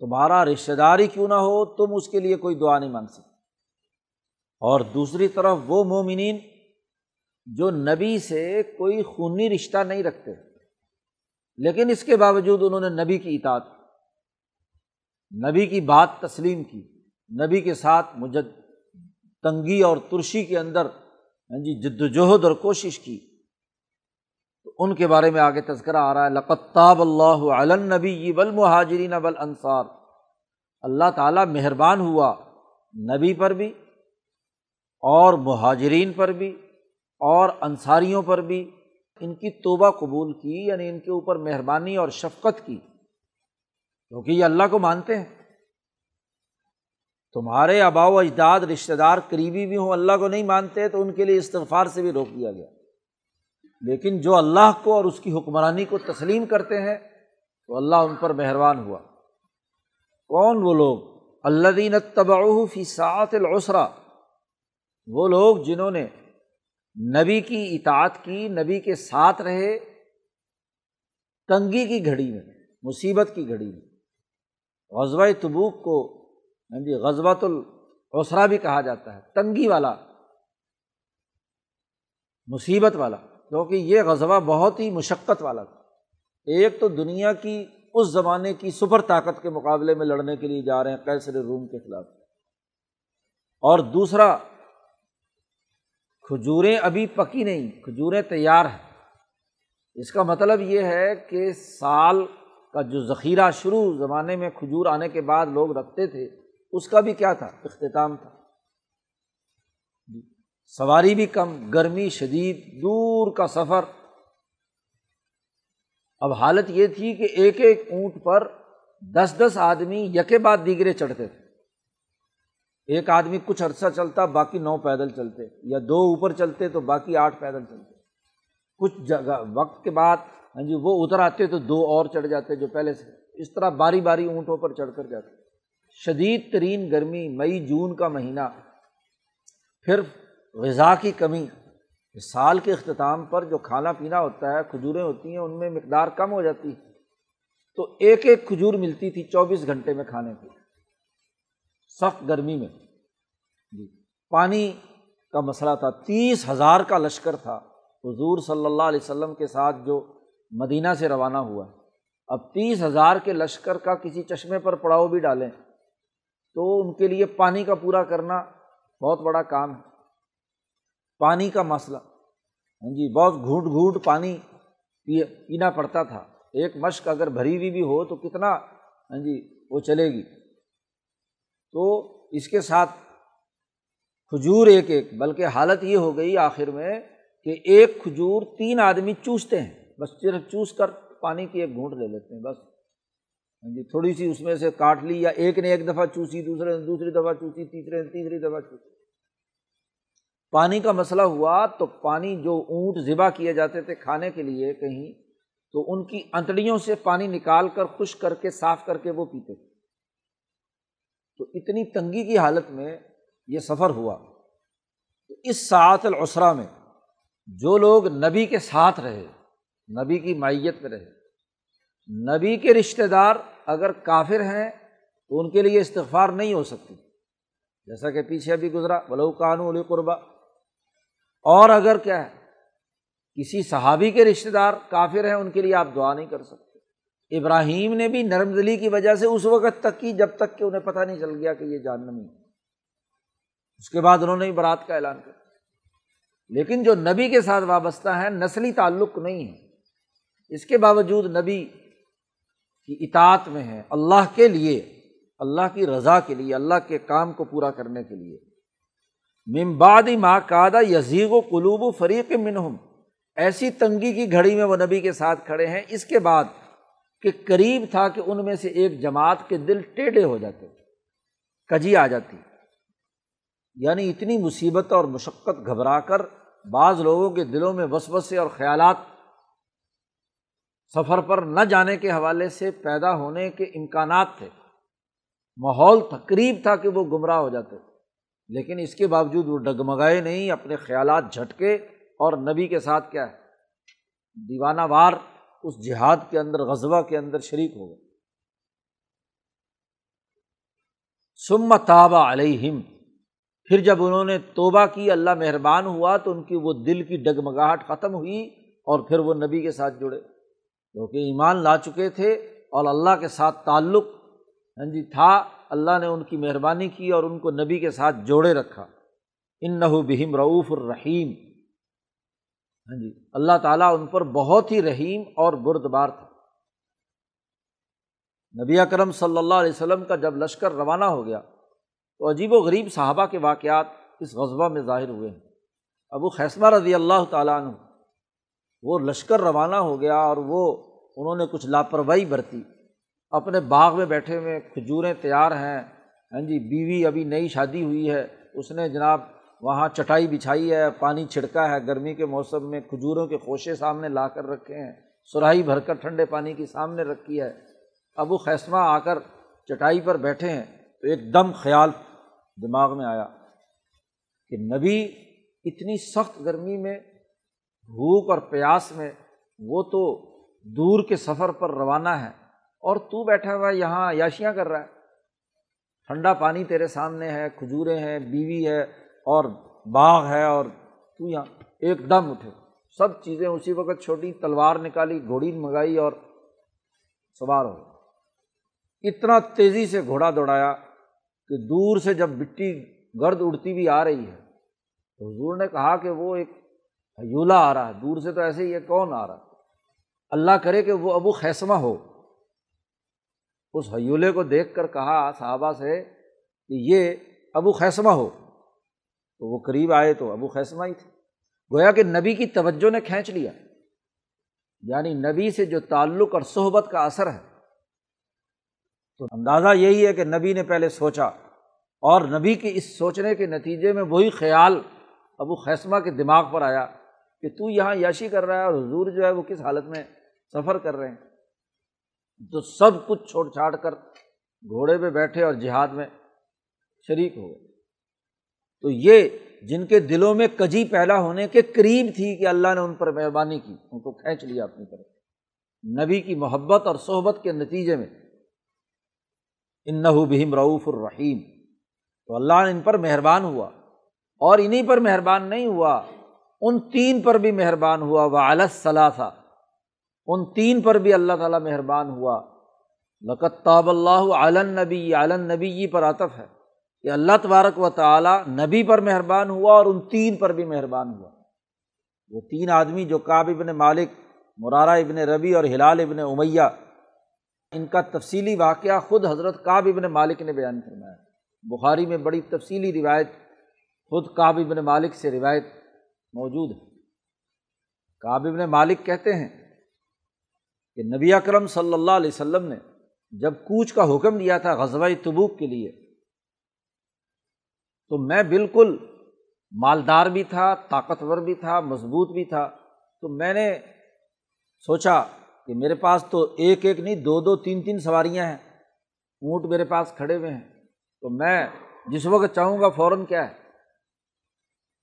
تمہارا رشتہ داری کیوں نہ ہو، تم اس کے لیے کوئی دعا نہیں مانگ سکتے۔ اور دوسری طرف وہ مومنین جو نبی سے کوئی خونی رشتہ نہیں رکھتے، لیکن اس کے باوجود انہوں نے نبی کی اطاعت نبی کی بات تسلیم کی، نبی کے ساتھ مجد، تنگی اور ترشی کے اندر ہاں جی جد وجہد اور کوشش کی۔ ان کے بارے میں آگے تذکرہ آ رہا ہے لقتاب اللہ علنبی بل مہاجرین بل انصار اللہ تعالیٰ مہربان ہوا نبی پر بھی اور مہاجرین پر بھی اور انصاریوں پر بھی ان کی توبہ قبول کی یعنی ان کے اوپر مہربانی اور شفقت کی۔ کیونکہ یہ اللہ کو مانتے ہیں۔ تمہارے آبا و اجداد، رشتہ دار قریبی بھی ہوں، اللہ کو نہیں مانتے، تو ان کے لیے استغفار سے بھی روک دیا گیا۔ لیکن جو اللہ کو اور اس کی حکمرانی کو تسلیم کرتے ہیں، تو اللہ ان پر مہربان ہوا۔ کون وہ لوگ؟ اللہ دین فی سعت العسرا وہ لوگ جنہوں نے نبی کی اطاعت کی، نبی کے ساتھ رہے، تنگی کی گھڑی میں، مصیبت کی گھڑی میں۔ غزوہ تبوک کو ہاں جی غزبۃ العسرا بھی کہا جاتا ہے، تنگی والا، مصیبت والا۔ کیونکہ یہ غزوہ بہت ہی مشقت والا تھا۔ ایک تو دنیا کی اس زمانے کی سپر طاقت کے مقابلے میں لڑنے کے لیے جا رہے ہیں کیسر روم کے خلاف۔ اور دوسرا، کھجوریں ابھی پکی نہیں، کھجوریں تیار ہیں۔ اس کا مطلب یہ ہے کہ سال کا جو ذخیرہ شروع زمانے میں کھجور آنے کے بعد لوگ رکھتے تھے، اس کا بھی کیا تھا؟ اختتام تھا۔ سواری بھی کم، گرمی شدید، دور کا سفر۔ اب حالت یہ تھی کہ ایک ایک اونٹ پر دس دس آدمی یکے بعد دیگرے چڑھتے تھے۔ ایک آدمی کچھ عرصہ چلتا، باقی نو پیدل چلتے۔ یا دو اوپر چلتے تو باقی آٹھ پیدل چلتے۔ کچھ جگہ، وقت کے بعد ہاں جی وہ اتر آتے تو دو اور چڑھ جاتے جو پہلے سے۔ اس طرح باری باری اونٹوں پر چڑھ کر جاتے۔ شدید ترین گرمی مئی، جون کا مہینہ۔ پھر غذا کی کمی سال کے اختتام پر جو کھانا پینا ہوتا ہے، کھجوریں ہوتی ہیں، ان میں مقدار کم ہو جاتی۔ ہے تو ایک ایک کھجور ملتی تھی چوبیس گھنٹے میں کھانے کی۔ سخت گرمی میں۔ جی۔ پانی کا مسئلہ تھا۔ تیس ہزار کا لشکر تھا۔ حضور صلی اللہ علیہ وسلم کے ساتھ جو مدینہ سے روانہ ہوا۔ اب تیس ہزار کے لشکر کا کسی چشمے پر پڑاؤ بھی ڈالیں۔ تو ان کے لیے پانی کا پورا کرنا بہت بڑا کام ہے۔ پانی کا مسئلہ۔ ہاں جی بہت گھونٹ گھونٹ پانی پینا پڑتا تھا۔ ایک مشق اگر بھری ہوئی بھی ہو تو کتنا ہاں جی وہ چلے گی۔ تو اس کے ساتھ کھجور ایک ایک، بلکہ حالت یہ ہو گئی آخر میں کہ ایک کھجور تین آدمی چوستے ہیں۔ بس صرف چوس کر پانی کی ایک گھونٹ لے لیتے ہیں، بس۔ ہاں جی تھوڑی سی اس میں سے کاٹ لی یا ایک نے ایک دفعہ چوسی، دوسرے نے دوسری دفعہ چوسی، تیسرے نے تیسری دفعہ چوسی۔ پانی کا مسئلہ ہوا تو پانی جو اونٹ ذبح کیے جاتے تھے کھانے کے لیے کہیں، تو ان کی انتڑیوں سے پانی نکال کر خشک کر کے، صاف کر کے وہ پیتے۔ تھے تو اتنی تنگی کی حالت میں یہ سفر ہوا۔ تو اس ساعت العسرا میں جو لوگ نبی کے ساتھ رہے، نبی کی مائیت میں رہے، نبی کے رشتے دار اگر کافر ہیں تو ان کے لیے استغفار نہیں ہو سکتی۔ جیسا کہ پیچھے ابھی گزرا بلو قانو علی قربا اور اگر کیا ہے، کسی صحابی کے رشتے دار کافر ہیں، ان کے لیے آپ دعا نہیں کر سکتے۔ ابراہیم نے بھی نرم دلی کی وجہ سے اس وقت تک کی جب تک کہ انہیں پتہ نہیں چل گیا کہ یہ جاننی اس کے بعد انہوں نے برات کا اعلان کر لیکن جو نبی کے ساتھ وابستہ ہیں، نسلی تعلق نہیں ہے۔ اس کے باوجود نبی کی اطاعت میں ہے اللہ کے لیے، اللہ کی رضا کے لیے، اللہ کے کام کو پورا کرنے کے لیے۔ ممبادی ماں کادا یزیغ و قلوب و فریق منہم۔ ایسی تنگی کی گھڑی میں وہ نبی کے ساتھ کھڑے ہیں۔ اس کے بعد کہ قریب تھا کہ ان میں سے ایک جماعت کے دل ٹیڑھے ہو جاتے، کجی آ جاتی۔ یعنی اتنی مصیبت اور مشقت گھبرا کر بعض لوگوں کے دلوں میں وسوسے اور خیالات سفر پر نہ جانے کے حوالے سے پیدا ہونے کے امکانات تھے۔ ماحول تقریب تھا کہ وہ گمراہ ہو جاتے۔ تھے لیکن اس کے باوجود وہ ڈگمگائے نہیں، اپنے خیالات جھٹکے اور نبی کے ساتھ کیا ہے؟ دیوانہ وار اس جہاد کے اندر غزبہ کے اندر شریک ہو گئے۔ سم تابہ علیہم۔ پھر جب انہوں نے توبہ کی، اللہ مہربان ہوا تو ان کی وہ دل کی ڈگمگاہٹ ختم ہوئی اور پھر وہ نبی کے ساتھ جڑے۔ کیونکہ ایمان لا چکے تھے اور اللہ کے ساتھ تعلق ہاں جی تھا۔ اللہ نے ان کی مہربانی کی اور ان کو نبی کے ساتھ جوڑے رکھا۔ ان نہ بہم رعوف الرحیم۔ ہاں جی اللہ تعالیٰ ان پر بہت ہی رحیم اور بردبار تھا۔ نبی اکرم صلی اللہ علیہ وسلم کا جب لشکر روانہ ہو گیا، تو عجیب و غریب صحابہ کے واقعات اس غذبہ میں ظاہر ہوئے ہیں۔ ابو خیسمہ رضی اللہ تعالیٰ عنہ، وہ لشکر روانہ ہو گیا اور وہ، انہوں نے کچھ لاپرواہی برتی۔ اپنے باغ میں بیٹھے ہوئے کھجوریں تیار ہیں۔ ہاں جی بیوی ابھی نئی شادی ہوئی ہے۔ اس نے جناب وہاں چٹائی بچھائی ہے، پانی چھڑکا ہے۔ گرمی کے موسم میں کھجوروں کے خوشے سامنے لا کر رکھے ہیں۔ سراہی بھر کر ٹھنڈے پانی کی سامنے رکھی ہے۔ ابو خیسمہ آ کر چٹائی پر بیٹھے ہیں۔ تو ایک دم خیال دماغ میں آیا کہ نبی، اتنی سخت گرمی میں، بھوک اور پیاس میں وہ تو دور کے سفر پر روانہ ہے۔ اور تو بیٹھا ہوا یہاں عیاشیاں کر رہا ہے۔ ٹھنڈا پانی تیرے سامنے ہے، کھجوریں ہیں، بیوی ہے اور باغ ہے اور تو یہاں ایک دم اٹھے۔ سب چیزیں اسی وقت چھوٹی تلوار نکالی، گھوڑی منگائی اور سوار ہو اتنا تیزی سے گھوڑا دوڑایا کہ دور سے جب مٹی گرد اڑتی بھی آ رہی ہے تو حضور نے کہا کہ وہ ایک حیولہ آ رہا ہے۔ دور سے تو ایسے ہی ہے، کون آ رہا اللہ کرے کہ وہ ابو خیسمہ ہو۔ اس حیولے کو دیکھ کر کہا صحابہ سے کہ یہ ابو خیسمہ ہو۔ تو وہ قریب آئے تو ابو خیسمہ ہی تھے۔ گویا کہ نبی کی توجہ نے کھینچ لیا۔ یعنی نبی سے جو تعلق اور صحبت کا اثر ہے۔ تو اندازہ یہی ہے کہ نبی نے پہلے سوچا اور نبی کی اس سوچنے کے نتیجے میں وہی خیال ابو خیسمہ کے دماغ پر آیا کہ تو یہاں یاشی کر رہا ہے اور حضور جو ہے وہ کس حالت میں سفر کر رہے ہیں۔ تو سب کچھ چھوڑ چھاڑ کر گھوڑے پہ بیٹھے اور جہاد میں شریک ہو گئے۔ تو یہ جن کے دلوں میں کجی پیدا ہونے کے قریب تھی کہ اللہ نے ان پر مہربانی کی، ان کو کھینچ لیا اپنی طرف۔ نبی کی محبت اور صحبت کے نتیجے میں۔ ان ان تین پر بھی اللہ تعالیٰ مہربان ہوا. لقتاب اللہ علن نبی علن نبی پر عطف ہے. کہ اللہ تبارک و تعالیٰ نبی پر مہربان ہوا اور ان تین پر بھی مہربان ہوا. وہ تین آدمی جو کاب ابن مالک، مرارہ ابن ربی اور ہلال ابن امیہ، ان کا تفصیلی واقعہ خود حضرت کاب ابن مالک نے بیان فرمایا. بخاری میں بڑی تفصیلی روایت خود کاب ابن مالک سے روایت موجود ہے. کاب ابن مالک کہتے ہیں کہ نبی اکرم صلی اللہ علیہ وسلم نے جب کوچ کا حکم دیا تھا غزوہ تبوک کے لیے، تو میں بالکل مالدار بھی تھا، طاقتور بھی تھا، مضبوط بھی تھا۔ تو میں نے سوچا کہ میرے پاس تو ایک ایک نہیں، دو دو، تین تین سواریاں ہیں، اونٹ میرے پاس کھڑے ہوئے ہیں۔ تو میں جس وقت چاہوں گا فوراً کیا ہے،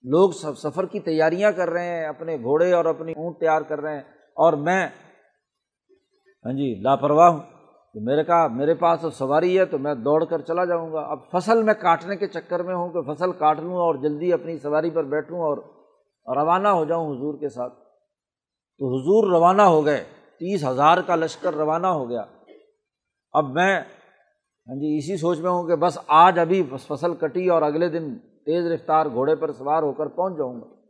لوگ سب سفر کی تیاریاں کر رہے ہیں، اپنے گھوڑے اور اپنی اونٹ تیار کر رہے ہیں۔ اور میں ہاں جی لاپرواہ ہوں۔ تو میرے کہا، میرے پاس تو سواری ہے تو میں دوڑ کر چلا جاؤں گا۔ اب فصل میں کاٹنے کے چکر میں ہوں کہ فصل کاٹ لوں اور جلدی اپنی سواری پر بیٹھوں اور روانہ ہو جاؤں حضور کے ساتھ۔ تو حضور روانہ ہو گئے۔ تیس ہزار کا لشکر روانہ ہو گیا۔ اب میں ہاں جی اسی سوچ میں ہوں کہ بس آج ابھی فصل کٹی اور اگلے دن تیز رفتار گھوڑے پر سوار ہو کر پہنچ جاؤں گا۔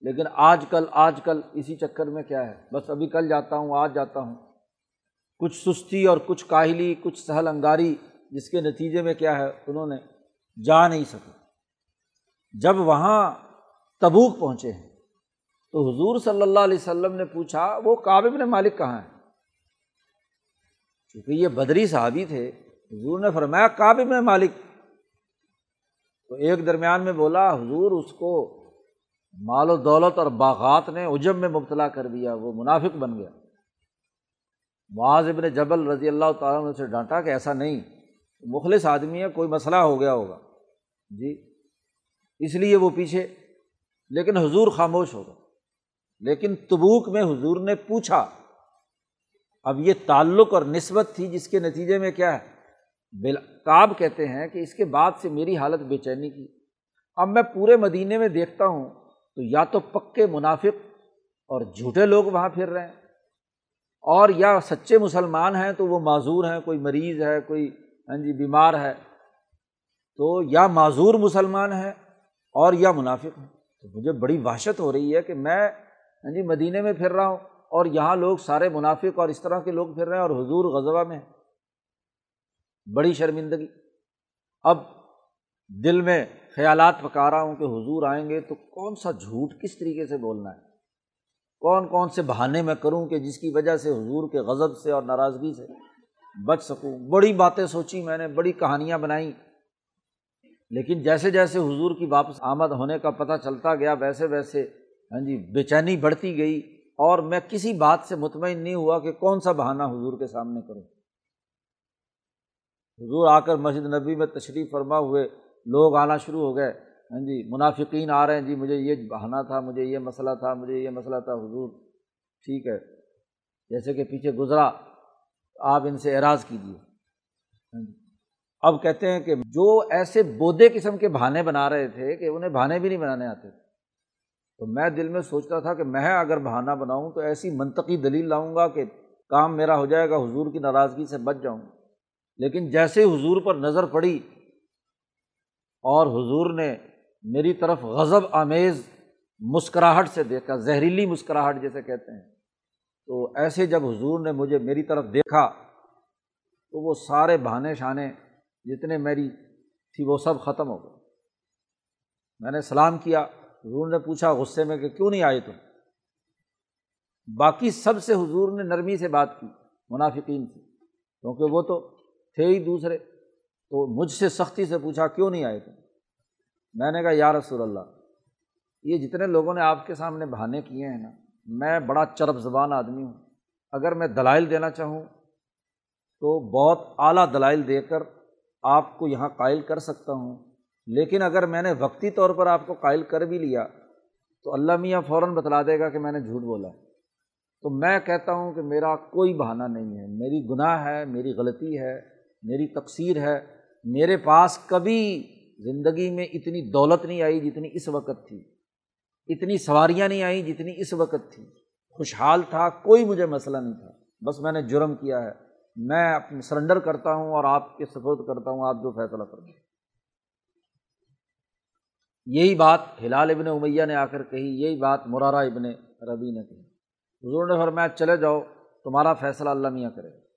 لیکن آج کل آج کل اسی چکر میں کیا ہے؟ بس ابھی کل جاتا ہوں، آج جاتا ہوں۔ کچھ سستی اور کچھ کاہلی، کچھ سہل انگاری، جس کے نتیجے میں کیا ہے؟ انہوں نے جا نہیں سکے جب وہاں تبوک پہنچے ہیں، تو حضور صلی اللہ علیہ وسلم نے پوچھا، وہ کابب نے مالک کہاں ہے؟ چونکہ یہ بدری صحابی تھے، حضور نے فرمایا کابب نے مالک۔ تو ایک درمیان میں بولا، حضور اس کو مال و دولت اور باغات نے عجب میں مبتلا کر دیا، وہ منافق بن گیا۔ معاذ ابن جبل رضی اللہ تعالیٰ نے اسے ڈانٹا کہ ایسا نہیں، مخلص آدمی ہے، کوئی مسئلہ ہو گیا ہوگا۔ جی اس لیے وہ پیچھے، لیکن حضور خاموش ہوگا لیکن تبوک میں حضور نے پوچھا، اب یہ تعلق اور نسبت تھی جس کے نتیجے میں کیا ہے؟ بلکاب کہتے ہیں کہ اس کے بعد سے میری حالت بے چینی کی۔ اب میں پورے مدینے میں دیکھتا ہوں تو یا تو پکے منافق اور جھوٹے لوگ وہاں پھر رہے ہیں، اور یا سچے مسلمان ہیں تو وہ معذور ہیں، کوئی مریض ہے، کوئی ہاں جی بیمار ہے، تو یا معذور مسلمان ہے اور یا منافق ہیں۔ تو مجھے بڑی وحشت ہو رہی ہے کہ میں ہاں جی مدینے میں پھر رہا ہوں اور یہاں لوگ سارے منافق اور اس طرح کے لوگ پھر رہے ہیں اور حضور غزبہ میں بڑی شرمندگی۔ اب دل میں خیالات پکا رہا ہوں کہ حضور آئیں گے تو کون سا جھوٹ کس طریقے سے بولنا ہے؟ کون کون سے بہانے میں کروں کہ جس کی وجہ سے حضور کے غضب سے اور ناراضگی سے بچ سکوں؟ بڑی باتیں سوچی میں نے، بڑی کہانیاں بنائیں لیکن جیسے جیسے حضور کی واپس آمد ہونے کا پتہ چلتا گیا، ویسے ویسے ہاں جی بے چینی بڑھتی گئی۔ اور میں کسی بات سے مطمئن نہیں ہوا کہ کون سا بہانہ حضور کے سامنے کروں۔ حضور آ کر مسجد نبی میں تشریف فرما ہوئے۔ لوگ آنا شروع ہو گئے۔ ہاں جی منافقین آ رہے ہیں۔ جی مجھے یہ بہانا تھا، مجھے یہ مسئلہ تھا، مجھے یہ مسئلہ تھا، حضور، ٹھیک ہے۔ جیسے کہ پیچھے گزرا، آپ ان سے اعراض کیجیے۔ ہاں جی۔ اب کہتے ہیں کہ جو ایسے بودے قسم کے بہانے بنا رہے تھے کہ انہیں بہانے بھی نہیں بنانے آتے تھے۔ تو میں دل میں سوچتا تھا کہ میں اگر بہانہ بناؤں تو ایسی منطقی دلیل لاؤں گا کہ کام میرا ہو جائے گا، حضور کی ناراضگی سے بچ جاؤں۔ لیکن جیسے حضور پر نظر پڑی اور حضور نے میری طرف غضب، آمیز، مسکراہٹ سے دیکھا، زہریلی مسکراہٹ جیسے کہتے ہیں۔ تو ایسے جب حضور نے مجھے میری طرف دیکھا، تو وہ سارے بہانے شانے جتنے میری تھی، وہ سب ختم ہو گئے۔ میں نے سلام کیا، حضور نے پوچھا غصے میں کہ کیوں نہیں آئے تم؟ باقی سب سے حضور نے نرمی سے بات کی، منافقین سے، کیونکہ وہ تو تھے ہی دوسرے۔ تو مجھ سے سختی سے پوچھا، کیوں نہیں آئے تم؟ میں نے کہا، یا رسول اللہ، یہ جتنے لوگوں نے آپ کے سامنے بہانے کیے ہیں نا، میں بڑا چرب زبان آدمی ہوں۔ اگر میں دلائل دینا چاہوں تو بہت اعلیٰ دلائل دے کر آپ کو یہاں قائل کر سکتا ہوں۔ لیکن اگر میں نے وقتی طور پر آپ کو قائل کر بھی لیا تو اللہ میاں فوراً بتلا دے گا کہ میں نے جھوٹ بولا تو میں کہتا ہوں کہ میرا کوئی بہانہ نہیں ہے۔ میری گناہ ہے، میری غلطی ہے، میری تقصیر ہے۔ میرے پاس کبھی زندگی میں اتنی دولت نہیں آئی جتنی اس وقت تھی۔ اتنی سواریاں نہیں آئیں جتنی اس وقت تھی۔ خوشحال تھا، کوئی مجھے مسئلہ نہیں تھا۔ بس میں نے جرم کیا ہے۔ میں اپنے سرنڈر کرتا ہوں اور آپ کے سپورٹ کرتا ہوں، آپ جو فیصلہ کر دیں یہی بات ہلال ابن امیہ نے آ کر کہی، یہی بات مرارہ ابن ربی نے کہی۔ حضور نے فرمایا، چلے جاؤ، تمہارا فیصلہ اللہ میاں کرے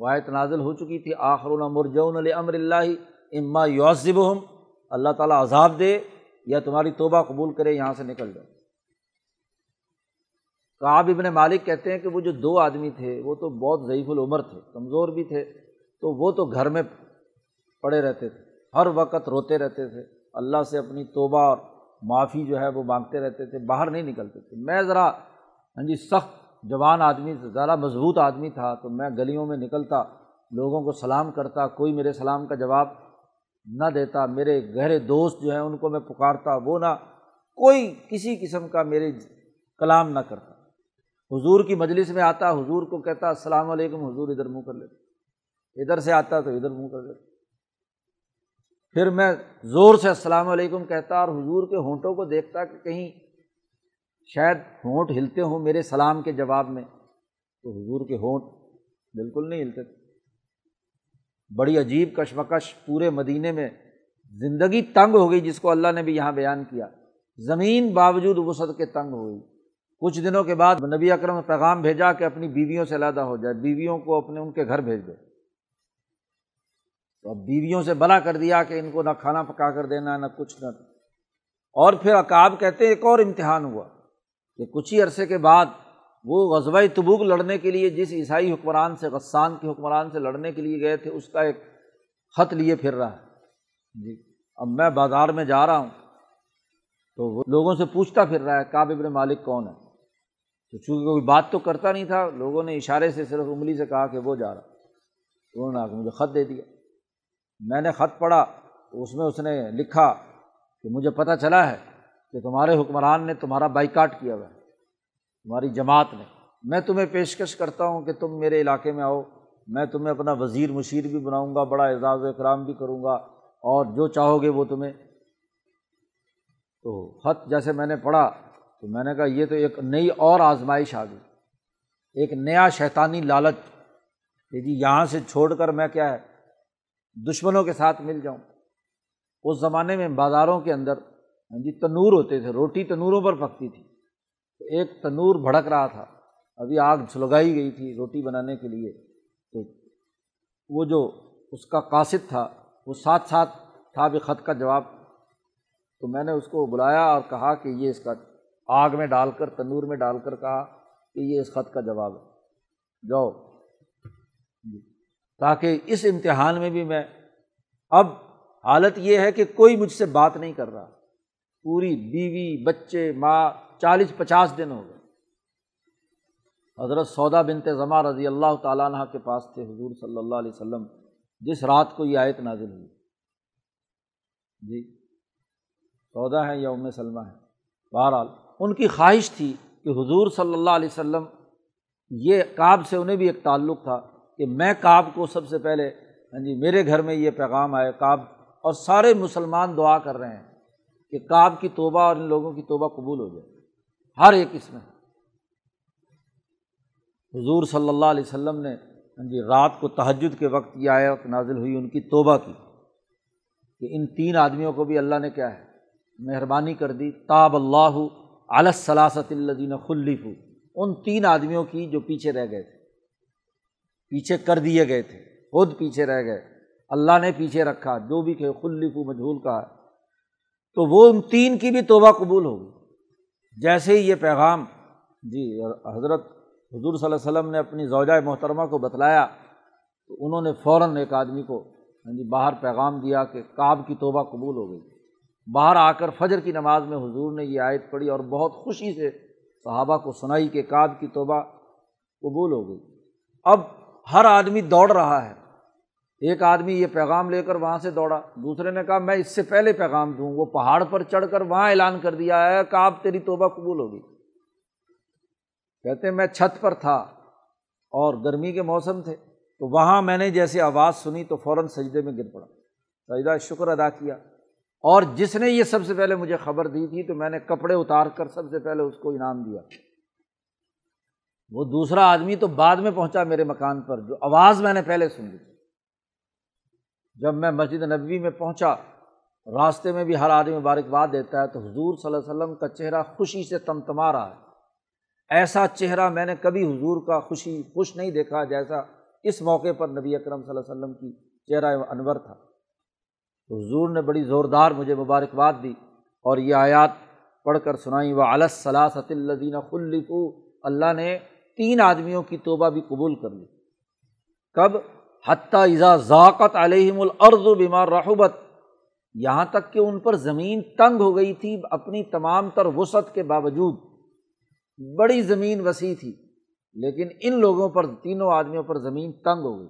واحد نازل ہو چکی تھی آخر مرجون علیہ امر اللہ اما یوزب اللہ تعالیٰ عذاب دے یا تمہاری توبہ قبول کرے، یہاں سے نکل جاؤ۔ کعب ابن مالک کہتے ہیں کہ وہ جو دو آدمی تھے، وہ تو بہت ضعیف العمر تھے، کمزور بھی تھے، تو وہ تو گھر میں پڑے رہتے تھے، ہر وقت روتے رہتے تھے۔ اللہ سے اپنی توبہ اور معافی جو ہے وہ مانگتے رہتے تھے، باہر نہیں نکلتے تھے۔ میں ذرا ہاں جی سخت جوان آدمی ذرا مضبوط آدمی تھا تو میں گلیوں میں نکلتا، لوگوں کو سلام کرتا، کوئی میرے سلام کا جواب نہ دیتا، میرے گہرے دوست جو ہیں ان کو میں پکارتا، وہ نہ کوئی کسی قسم کا میرے کلام نہ کرتا۔ حضور کی مجلس میں آتا، حضور کو کہتا، السلام علیکم، حضور ادھر منہ کر لیتا۔ ادھر سے آتا تو ادھر منہ کر لیتا۔ پھر میں زور سے السلام علیکم کہتا اور حضور کے ہونٹوں کو دیکھتا کہ کہیں شاید ہونٹ ہلتے ہوں میرے سلام کے جواب میں۔ تو حضور کے ہونٹ بالکل نہیں ہلتے۔ تھے بڑی عجیب کشمکش پورے مدینے میں زندگی تنگ ہو گئی جس کو اللہ نے بھی یہاں بیان کیا۔ زمین باوجود وسعت کے تنگ ہو گئی۔ کچھ دنوں کے بعد نبی اکرم نے پیغام بھیجا کہ اپنی بیویوں سے علیحدہ ہو جائے، بیویوں کو اپنے، ان کے گھر بھیج دے۔ تو اب بیویوں سے بلا کر دیا کہ ان کو نہ کھانا پکا کر دینا، نہ کچھ نہ۔ اور پھر اکاب کہتے ایک اور امتحان ہوا۔ کہ کچھ ہی عرصے کے بعد وہ غزبۂ تبوک لڑنے کے لیے جس عیسائی حکمران سے، غسان کے حکمران سے لڑنے کے لیے گئے تھے، اس کا ایک خط لیے پھر رہا ہے۔ جی۔ اب میں بازار میں جا رہا ہوں تو وہ لوگوں سے پوچھتا پھر رہا ہے کاب ابن مالک کون ہے؟ تو چونکہ کوئی بات تو کرتا نہیں تھا، لوگوں نے اشارے سے صرف انگلی سے کہا کہ وہ جا رہا انہوں نے آ کے مجھے خط دے دیا۔ میں نے خط پڑھا تو اس میں اس نے لکھا کہ مجھے پتہ چلا ہے کہ تمہارے حکمران نے تمہارا بائیکاٹ کیا ہوا ہے، تمہاری جماعت نے۔ میں تمہیں پیشکش کرتا ہوں کہ تم میرے علاقے میں آؤ۔ میں تمہیں اپنا وزیر مشیر بھی بناؤں گا، بڑا اعزاز و اکرام بھی کروں گا، اور جو چاہو گے وہ تمہیں۔ تو خط جیسے میں نے پڑھا، تو میں نے کہا یہ تو ایک نئی اور آزمائش آ گئی۔ ایک نیا شیطانی لالچ۔ کہ جی یہاں سے چھوڑ کر میں کیا ہے؟ دشمنوں کے ساتھ مل جاؤں۔ اس زمانے میں بازاروں کے اندر ہاں جی تنور ہوتے تھے، روٹی تنوروں پر پکتی تھی۔ تو ایک تنور بھڑک رہا تھا۔ ابھی آگ سلگائی گئی تھی روٹی بنانے کے لیے۔ تو وہ جو اس کا قاصد تھا، وہ ساتھ ساتھ تھا بھی خط کا جواب۔ تو میں نے اس کو بلایا اور کہا کہ یہ اس کا آگ میں ڈال کر، تنور میں ڈال کر کہا کہ یہ اس خط کا جواب ہے۔ جاؤ۔ جی۔ تاکہ اس امتحان میں بھی میں، اب حالت یہ ہے کہ کوئی مجھ سے بات نہیں کر رہا۔ پوری بیوی، بچے، ماں، چالیس، پچاس دن ہو گئے۔ حضرت سودا بنت ضماں رضی اللہ تعالیٰ عنہ کے پاس تھے حضور صلی اللہ علیہ وسلم۔ جس رات کو یہ آیت نازل ہوئی۔ جی سودا ہے یا ام سلمہ ہے۔ بہرحال، ان کی خواہش تھی کہ حضور صلی اللہ علیہ وسلم یہ کعب سے انہیں بھی ایک تعلق تھا کہ میں کعب کو سب سے پہلے ہاں جی میرے گھر میں یہ پیغام آئے، کعب، اور سارے مسلمان دعا کر رہے ہیں۔ کہ کعب کی توبہ اور ان لوگوں کی توبہ قبول ہو جائے، ہر ایک اس میں۔ حضور صلی اللہ علیہ وسلم نے ہاں جی رات کو تہجد کے وقت یہ آیت نازل ہوئی، ان کی توبہ کی کہ ان تین آدمیوں کو بھی اللہ نے کیا ہے، مہربانی کر دی، تاب اللہ علصلاست الدین خلیف ان تین آدمیوں کی جو پیچھے رہ گئے تھے، پیچھے کر دیے گئے تھے، خود پیچھے رہ گئے۔ اللہ نے پیچھے رکھا، جو بھی کہ خلیف مجھول کا ہے تو وہ ان تین کی بھی توبہ قبول ہوگی۔ جیسے ہی یہ پیغام جی حضرت حضور صلی اللہ علیہ وسلم نے اپنی زوجۂ محترمہ کو بتلایا، تو انہوں نے فوراً ایک آدمی کو ہاں جی باہر پیغام دیا کہ کعب کی توبہ قبول ہو گئی۔ باہر آ کر فجر کی نماز میں حضور نے یہ آیت پڑھی اور بہت خوشی سے صحابہ کو سنائی کہ کعب کی توبہ قبول ہو گئی۔ اب ہر آدمی دوڑ رہا ہے۔ ایک آدمی یہ پیغام لے کر وہاں سے دوڑا، دوسرے نے کہا، میں اس سے پہلے پیغام دوں، وہ پہاڑ پر چڑھ کر وہاں اعلان کر دیا ہے کہ آپ تیری توبہ قبول ہوگی۔ کہتے، میں چھت پر تھا اور گرمی کے موسم تھے، تو وہاں میں نے جیسے آواز سنی تو فوراً سجدے میں گر پڑا۔ سجدہ شکر ادا کیا۔ اور جس نے یہ سب سے پہلے مجھے خبر دی تھی تو میں نے کپڑے اتار کر سب سے پہلے اس کو انعام دیا۔ وہ دوسرا آدمی تو بعد میں پہنچا میرے مکان پر، جو آواز میں نے پہلے سن لی جب میں مسجد نبوی میں پہنچا، راستے میں بھی ہر آدمی مبارکباد دیتا ہے تو حضور صلی اللہ علیہ وسلم کا چہرہ خوشی سے تمتما رہا ہے۔ ایسا چہرہ میں نے کبھی حضور کا خوشی، خوش نہیں دیکھا جیسا اس موقع پر نبی اکرم صلی اللہ علیہ وسلم کی چہرہ انور تھا۔ حضور نے بڑی زوردار مجھے مبارکباد دی اور یہ آیات پڑھ کر سنائی۔ وہ صلاحت الدین خلف اللہ نے تین آدمیوں کی توبہ بھی قبول کر لی۔ کب؟ حتیٰ ایزا ذاکت علیہم العرض و بیمار رحبت۔ یہاں تک کہ ان پر زمین تنگ ہو گئی تھی اپنی تمام تر وسعت کے باوجود۔ بڑی زمین وسیع تھی، لیکن ان لوگوں پر، تینوں آدمیوں پر زمین تنگ ہو گئی۔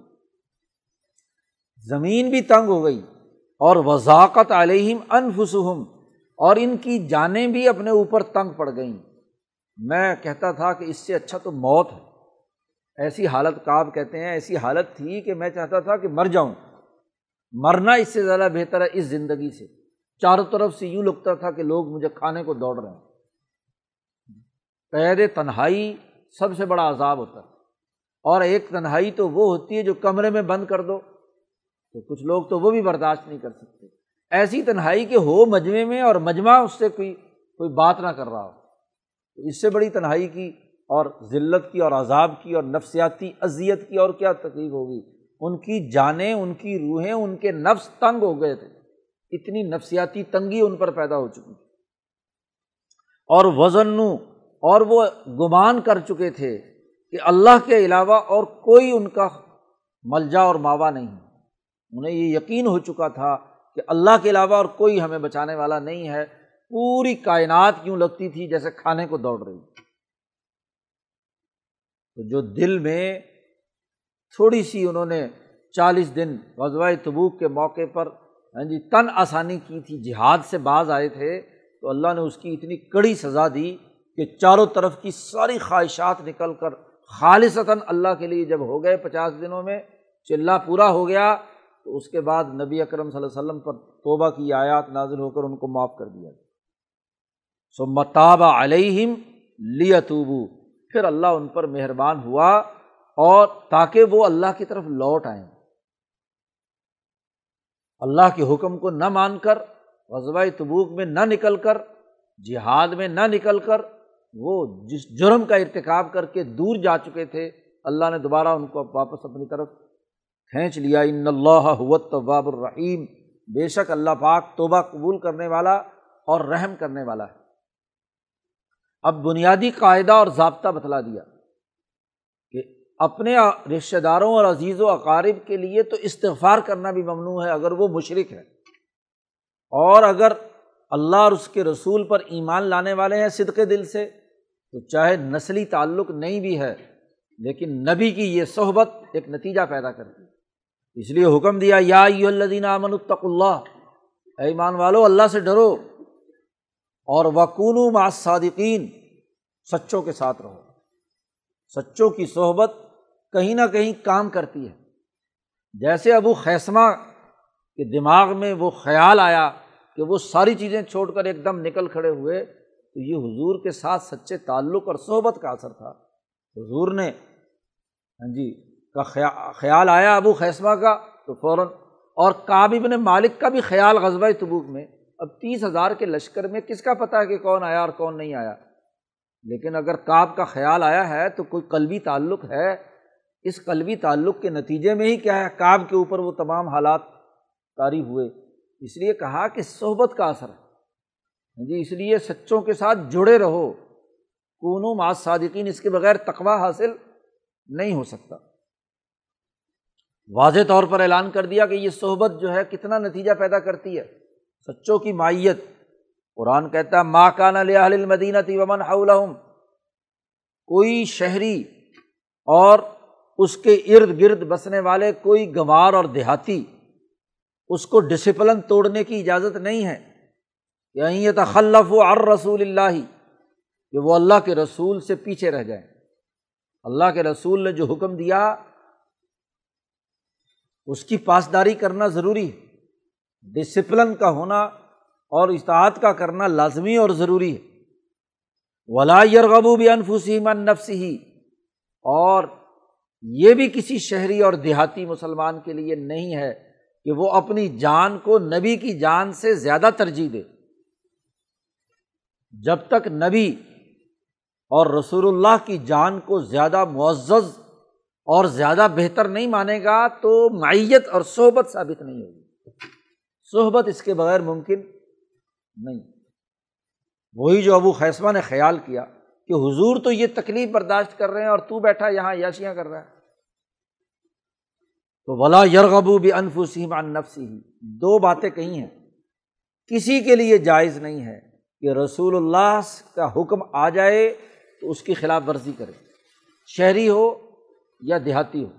زمین بھی تنگ ہو گئی اور وضاقت علیہم انفسم اور ان کی جانیں بھی اپنے اوپر تنگ پڑ گئیں۔ میں کہتا تھا کہ اس سے اچھا تو موت ہے۔ ایسی حالت کاب کہتے ہیں، ایسی حالت تھی کہ میں چاہتا تھا کہ مر جاؤں۔ مرنا اس سے زیادہ بہتر ہے اس زندگی سے۔ چاروں طرف سے یوں لگتا تھا کہ لوگ مجھے کھانے کو دوڑ رہے ہیں۔ قید تنہائی سب سے بڑا عذاب ہوتا ہے۔ اور ایک تنہائی تو وہ ہوتی ہے جو کمرے میں بند کر دو۔ تو کچھ لوگ تو وہ بھی برداشت نہیں کر سکتے۔ ایسی تنہائی کہ ہو مجمے میں اور مجمع اس سے کوئی کوئی بات نہ کر رہا ہو۔ تو اس سے بڑی تنہائی کی اور ذلت کی اور عذاب کی اور نفسیاتی اذیت کی اور کیا تکلیف ہوگی؟ ان کی جانیں، ان کی روحیں، ان کے نفس تنگ ہو گئے تھے۔ اتنی نفسیاتی تنگی ان پر پیدا ہو چکی۔ تھی اور وزن اور وہ گمان کر چکے تھے کہ اللہ کے علاوہ اور کوئی ان کا ملجا اور ماوا نہیں۔ انہیں یہ یقین ہو چکا تھا کہ اللہ کے علاوہ اور کوئی ہمیں بچانے والا نہیں ہے۔ پوری کائنات کیوں لگتی تھی جیسے کھانے کو دوڑ رہی۔ تو جو دل میں تھوڑی سی انہوں نے چالیس دن غزوہ تبوک کے موقع پر ہاں جی تن آسانی کی تھی، جہاد سے بعض آئے تھے، تو اللہ نے اس کی اتنی کڑی سزا دی کہ چاروں طرف کی ساری خواہشات نکل کر خالصتاً اللہ کے لیے جب ہو گئے پچاس دنوں میں چلہ پورا ہو گیا، تو اس کے بعد نبی اکرم صلی اللہ علیہ وسلم پر توبہ کی آیات نازل ہو کر ان کو معاف کر دیا سو متابہ علیہم لیتوبو پھر اللہ ان پر مہربان ہوا اور تاکہ وہ اللہ کی طرف لوٹ آئیں۔ اللہ کے حکم کو نہ مان کر غزبۂ تبوک میں نہ نکل کر، جہاد میں نہ نکل کر وہ جس جرم کا ارتکاب کر کے دور جا چکے تھے، اللہ نے دوبارہ ان کو واپس اپنی طرف کھینچ لیا۔ ان اللہ حوت طباب الرحیم۔ بے شک اللہ پاک توبہ قبول کرنے والا اور رحم کرنے والا ہے۔ اب بنیادی قاعدہ اور ضابطہ بتلا دیا کہ اپنے رشتہ داروں اور عزیز و اقارب کے لیے تو استغفار کرنا بھی ممنوع ہے اگر وہ مشرق ہے اور اگر اللہ اور اس کے رسول پر ایمان لانے والے ہیں صدق دل سے، تو چاہے نسلی تعلق نہیں بھی ہے، لیکن نبی کی یہ صحبت ایک نتیجہ پیدا کرتی ہے اس لیے حکم دیا، یا الدین امن الطق اللہ۔ ایمان والو، اللہ سے ڈرو۔ اور وکون ما صادقین سچوں کے ساتھ رہو۔ سچوں کی صحبت کہیں نہ کہیں کام کرتی ہے۔ جیسے ابو خیسمہ کے دماغ میں وہ خیال آیا کہ وہ ساری چیزیں چھوڑ کر ایک دم نکل کھڑے ہوئے، تو یہ حضور کے ساتھ سچے تعلق اور صحبت کا اثر تھا۔ حضور نے ہاں جی کا خیال آیا ابو خیسمہ کا تو فوراً، اور کابب نے مالک کا بھی خیال غزبۂ تبوک میں۔ اب تیس ہزار کے لشکر میں کس کا پتہ ہے کہ کون آیا اور کون نہیں آیا؟ لیکن اگر کاب کا خیال آیا ہے تو کوئی قلبی تعلق ہے؟ اس قلبی تعلق کے نتیجے میں ہی کیا ہے؟ کاب کے اوپر وہ تمام حالات طاری ہوئے۔ اس لیے کہا کہ صحبت کا اثر ہے۔ جی اس لیے سچوں کے ساتھ جڑے رہو۔ کون ماس صادقین اس کے بغیر تقوا حاصل نہیں ہو سکتا۔ واضح طور پر اعلان کر دیا کہ یہ صحبت جو ہے کتنا نتیجہ پیدا کرتی ہے؟ سچوں کی مائیت۔ قرآن کہتا ہے ماں کا المدینہ تی ومن حولہم کوئی شہری اور اس کے ارد گرد بسنے والے، کوئی گنوار اور دیہاتی، اس کو ڈسپلن توڑنے کی اجازت نہیں ہے۔ یعنی یہیں یہ تخلف و ار رسول اللہ، کہ وہ اللہ کے رسول سے پیچھے رہ جائیں۔ اللہ کے رسول نے جو حکم دیا، اس کی پاسداری کرنا ضروری ہے۔ ڈسپلن کا ہونا اور اطاعت کا کرنا لازمی اور ضروری ہے۔ ولا یرغبو بھی انفوسی من نفس ہی اور یہ بھی کسی شہری اور دیہاتی مسلمان کے لیے نہیں ہے کہ وہ اپنی جان کو نبی کی جان سے زیادہ ترجیح دے۔ جب تک نبی اور رسول اللہ کی جان کو زیادہ معزز اور زیادہ بہتر نہیں مانے گا تو معیت اور صحبت ثابت نہیں ہوگی۔ صحبت اس کے بغیر ممکن نہیں۔ وہی جو ابو خیسمہ نے خیال کیا کہ حضور تو یہ تکلیف برداشت کر رہے ہیں اور تو بیٹھا یہاں یاشیاں کر رہا ہے۔ تو ولا یرغبو بھی انفسیم ان نفسی ہی دو باتیں کہی ہیں۔ کسی کے لیے جائز نہیں ہے کہ رسول اللہ کا حکم آ جائے تو اس کی خلاف ورزی کرے۔ شہری ہو یا دیہاتی ہو۔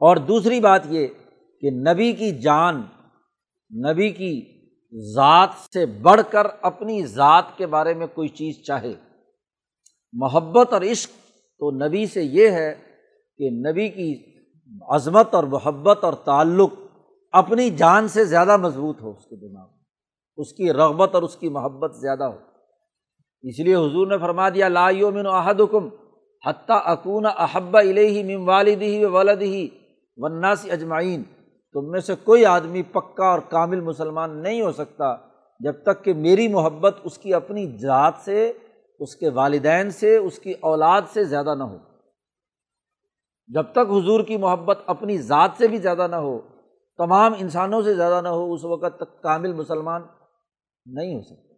اور دوسری بات یہ کہ نبی کی جان نبی کی ذات سے بڑھ کر اپنی ذات کے بارے میں کوئی چیز چاہے۔ محبت اور عشق تو نبی سے یہ ہے کہ نبی کی عظمت اور محبت اور تعلق اپنی جان سے زیادہ مضبوط ہو اس کے دماغ میں۔ اس کی رغبت اور اس کی محبت زیادہ ہو۔ اس لیے حضور نے فرما دیا، لا من احد حکم حتیٰ اکون احبا الہی مم والدی و ولدی وناسی اجمعین۔ تم میں سے کوئی آدمی پکا اور کامل مسلمان نہیں ہو سکتا جب تک کہ میری محبت اس کی اپنی ذات سے، اس کے والدین سے، اس کی اولاد سے زیادہ نہ ہو۔ جب تک حضور کی محبت اپنی ذات سے بھی زیادہ نہ ہو، تمام انسانوں سے زیادہ نہ ہو، اس وقت تک کامل مسلمان نہیں ہو سکتا۔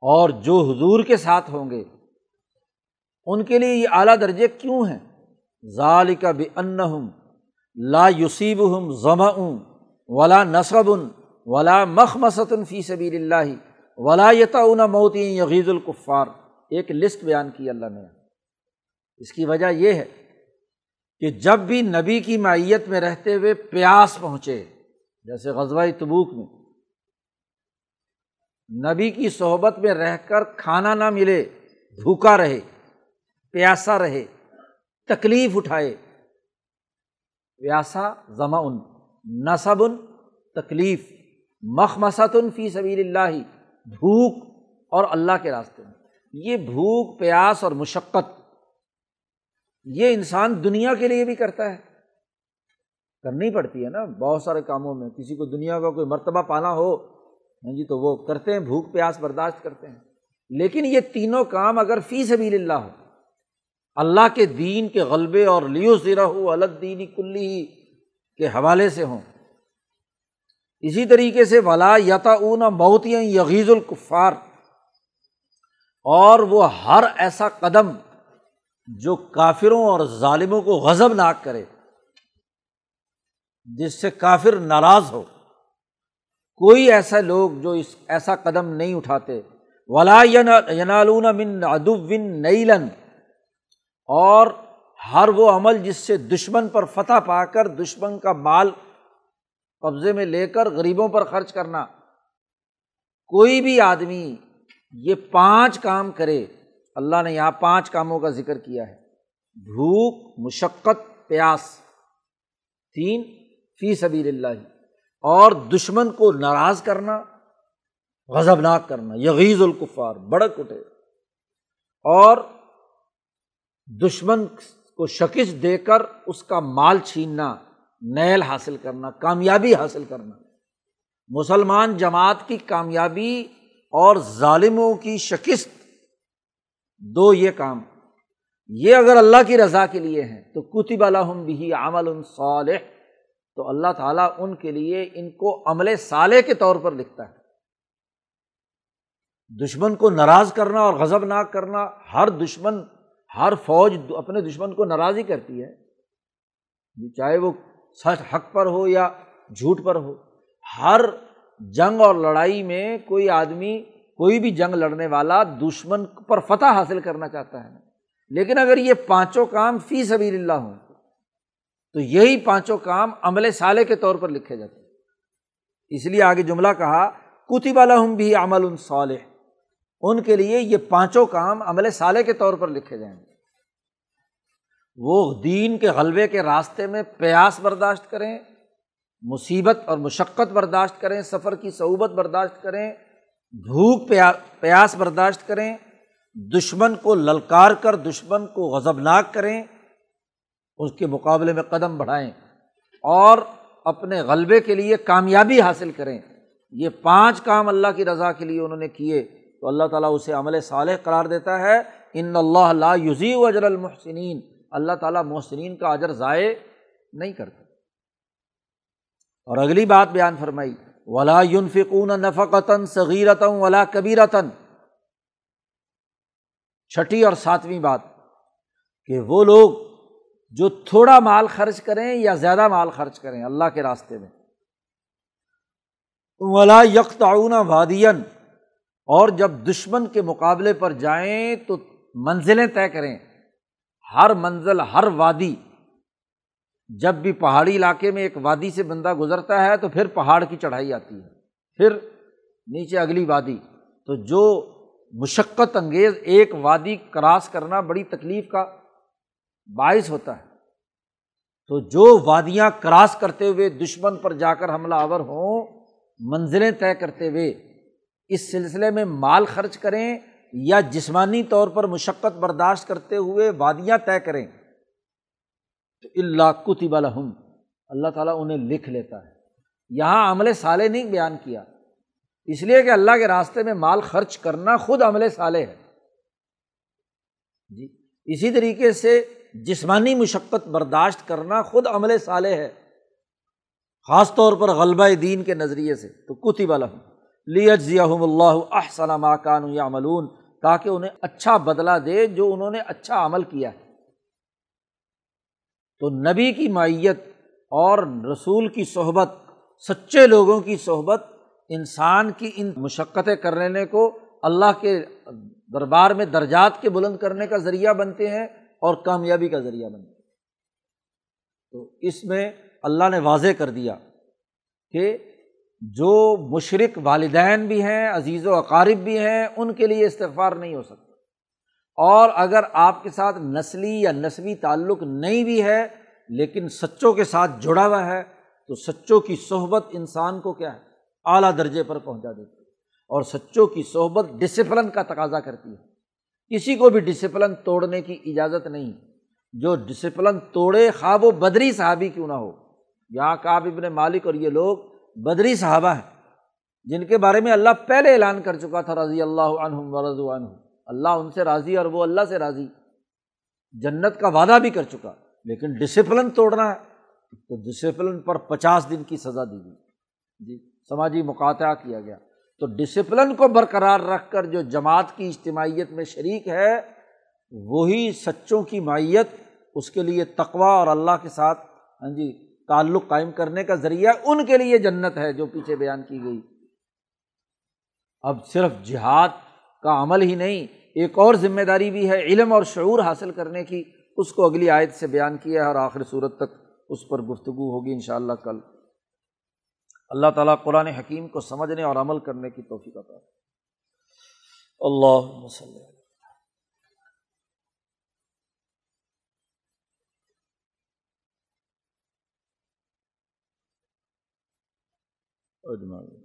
اور جو حضور کے ساتھ ہوں گے، ان کے لیے یہ اعلیٰ درجے کیوں ہیں؟ ظال کا بے ان لا یوسیب ہم ضم ولا نصب ولا مخمست فی سبیل اللہ ولا یتا موتی یغیز القفار ایک لسٹ بیان کی اللہ نے۔ اس کی وجہ یہ ہے کہ جب بھی نبی کی معیت میں رہتے ہوئے پیاس پہنچے، جیسے غزوہ تبوک میں، نبی کی صحبت میں رہ کر کھانا نہ ملے، بھوکا رہے، پیاسا رہے، تکلیف اٹھائے پیاسا زما ان نصب ان تکلیف مخمس فی سبیل اللہ بھوک اور اللہ کے راستے میں۔ یہ بھوک، پیاس اور مشقت، یہ انسان دنیا کے لیے بھی کرتا ہے۔ کرنی پڑتی ہے نا، بہت سارے کاموں میں، کسی کو دنیا کا کوئی مرتبہ پانا ہو ہاں جی تو وہ کرتے ہیں، بھوک، پیاس برداشت کرتے ہیں۔ لیکن یہ تینوں کام اگر فی سبیل اللہ ہو اللہ کے دین کے غلبے اور لیو زیرہ ہو الگ دینی کلی کے حوالے سے ہوں۔ اسی طریقے سے ولا یتا اون موتیاں یغیز القفار اور وہ ہر ایسا قدم جو کافروں اور ظالموں کو غضب ناک کرے، جس سے کافر ناراض ہو۔ کوئی ایسا لوگ جو اس ایسا قدم نہیں اٹھاتے۔ ولا ینالون من ادب نیلن اور ہر وہ عمل جس سے دشمن پر فتح پا کر دشمن کا مال قبضے میں لے کر غریبوں پر خرچ کرنا۔ کوئی بھی آدمی یہ پانچ کام کرے، اللہ نے یہاں پانچ کاموں کا ذکر کیا ہے۔ بھوک، مشقت، پیاس۔ تین، فی سبیل اللہ۔ اور دشمن کو ناراض کرنا، غضبناک کرنا۔ یغیز القفار بڑک اٹھے اور دشمن کو شکست دے کر اس کا مال چھیننا، نیل حاصل کرنا، کامیابی حاصل کرنا۔ مسلمان جماعت کی کامیابی اور ظالموں کی شکست دو یہ کام۔ یہ اگر اللہ کی رضا کے لیے ہیں، تو کتب الحم بھی عمل صالح۔ تو اللہ تعالیٰ ان کے لیے ان کو عمل صالح کے طور پر لکھتا ہے۔ دشمن کو ناراض کرنا اور غضب ناک کرنا، ہر دشمن ہر فوج اپنے دشمن کو ناراض ہی کرتی ہے۔ چاہے وہ سچ حق پر ہو یا جھوٹ پر ہو، ہر جنگ اور لڑائی میں کوئی آدمی، کوئی بھی جنگ لڑنے والا دشمن پر فتح حاصل کرنا چاہتا ہے۔ لیکن اگر یہ پانچوں کام فی سبیل اللہ ہوں، تو یہی پانچوں کام عمل سالے کے طور پر لکھے جاتے ہیں۔ اس لیے آگے جملہ کہا، کتب الحم بھی عمل صالح۔ ان کے لیے یہ پانچوں کام عمل سالے کے طور پر لکھے جائیں گے۔ وہ دین کے غلبے کے راستے میں پیاس برداشت کریں، مصیبت اور مشقت برداشت کریں، سفر کی صعوبت برداشت کریں، بھوک پیاس برداشت کریں، دشمن کو للکار کر، دشمن کو غضبناک کریں، اس کے مقابلے میں قدم بڑھائیں اور اپنے غلبے کے لیے کامیابی حاصل کریں۔ یہ پانچ کام اللہ کی رضا کے لیے انہوں نے کیے۔ تو اللہ تعالیٰ اسے عمل صالح قرار دیتا ہے۔ ان اللہ لا یوزی اجر المحسنین۔ اللہ تعالیٰ محسنین کا اجر ضائع نہیں کرتا۔ اور اگلی بات بیان فرمائی، ولا یونفقون نفقتاً صغیرتاً ولا کبیرتاً چھٹی اور ساتویں بات، کہ وہ لوگ جو تھوڑا مال خرچ کریں یا زیادہ مال خرچ کریں اللہ کے راستے میں۔ ولا یک وادین اور جب دشمن کے مقابلے پر جائیں تو منزلیں طے کریں۔ ہر منزل، ہر وادی، جب بھی پہاڑی علاقے میں ایک وادی سے بندہ گزرتا ہے تو پھر پہاڑ کی چڑھائی آتی ہے۔ پھر نیچے اگلی وادی۔ تو جو مشقت انگیز ایک وادی کراس کرنا بڑی تکلیف کا باعث ہوتا ہے۔ تو جو وادیاں کراس کرتے ہوئے دشمن پر جا کر حملہ آور ہوں، منزلیں طے کرتے ہوئے اس سلسلے میں مال خرچ کریں یا جسمانی طور پر مشقت برداشت کرتے ہوئے وادیاں طے کریں، تو اللہ کتب الحم اللہ تعالیٰ انہیں لکھ لیتا ہے۔ یہاں عمل سالے نہیں بیان کیا، اس لیے کہ اللہ کے راستے میں مال خرچ کرنا خود عمل سالے ہے۔ جی اسی طریقے سے جسمانی مشقت برداشت کرنا خود عمل سالے ہے، خاص طور پر غلبہ دین کے نظریے سے۔ تو کتب الحم لیجزی اللہ احسن ماکان یا ملون تاکہ انہیں اچھا بدلا دے جو انہوں نے اچھا عمل کیا ہے۔ تو نبی کی مائیت اور رسول کی صحبت، سچے لوگوں کی صحبت، انسان کی ان مشقتیں کرنے کو اللہ کے دربار میں درجات کے بلند کرنے کا ذریعہ بنتے ہیں اور کامیابی کا ذریعہ بنتے ہیں۔ تو اس میں اللہ نے واضح کر دیا کہ جو مشرق والدین بھی ہیں، عزیز و اقارب بھی ہیں، ان کے لیے استغفار نہیں ہو سکتا۔ اور اگر آپ کے ساتھ نسلی یا نسبی تعلق نہیں بھی ہے، لیکن سچوں کے ساتھ جڑا ہوا ہے، تو سچوں کی صحبت انسان کو کیا ہے؟ اعلیٰ درجے پر پہنچا دیتی ہے۔ اور سچوں کی صحبت ڈسپلن کا تقاضا کرتی ہے۔ کسی کو بھی ڈسپلن توڑنے کی اجازت نہیں۔ جو ڈسپلن توڑے، خواب و بدری صحابی کیوں نہ ہو؟ یہاں کاب ابن مالک اور یہ لوگ بدری صحابہ ہیں، جن کے بارے میں اللہ پہلے اعلان کر چکا تھا، رضی اللہ عنہم ورض عنہ اللہ ان سے راضی اور وہ اللہ سے راضی۔ جنت کا وعدہ بھی کر چکا، لیکن ڈسپلن توڑنا ہے۔ تو ڈسپلن پر پچاس دن کی سزا دی گئی۔ جی سماجی مقاطع کیا گیا۔ تو ڈسپلن کو برقرار رکھ کر جو جماعت کی اجتماعیت میں شریک ہے، وہی سچوں کی مائیت اس کے لیے تقوا اور اللہ کے ساتھ۔ ہاں جی تعلق قائم کرنے کا ذریعہ ان کے لیے جنت ہے جو پیچھے بیان کی گئی۔ اب صرف جہاد کا عمل ہی نہیں، ایک اور ذمہ داری بھی ہے علم اور شعور حاصل کرنے کی۔ اس کو اگلی آیت سے بیان کیا ہے اور آخر صورت تک اس پر گفتگو ہوگی ان شاء اللہ کل۔ اللہ تعالیٰ قرآن حکیم کو سمجھنے اور عمل کرنے کی توفیق عطا اللہ وسلم۔ اجمعین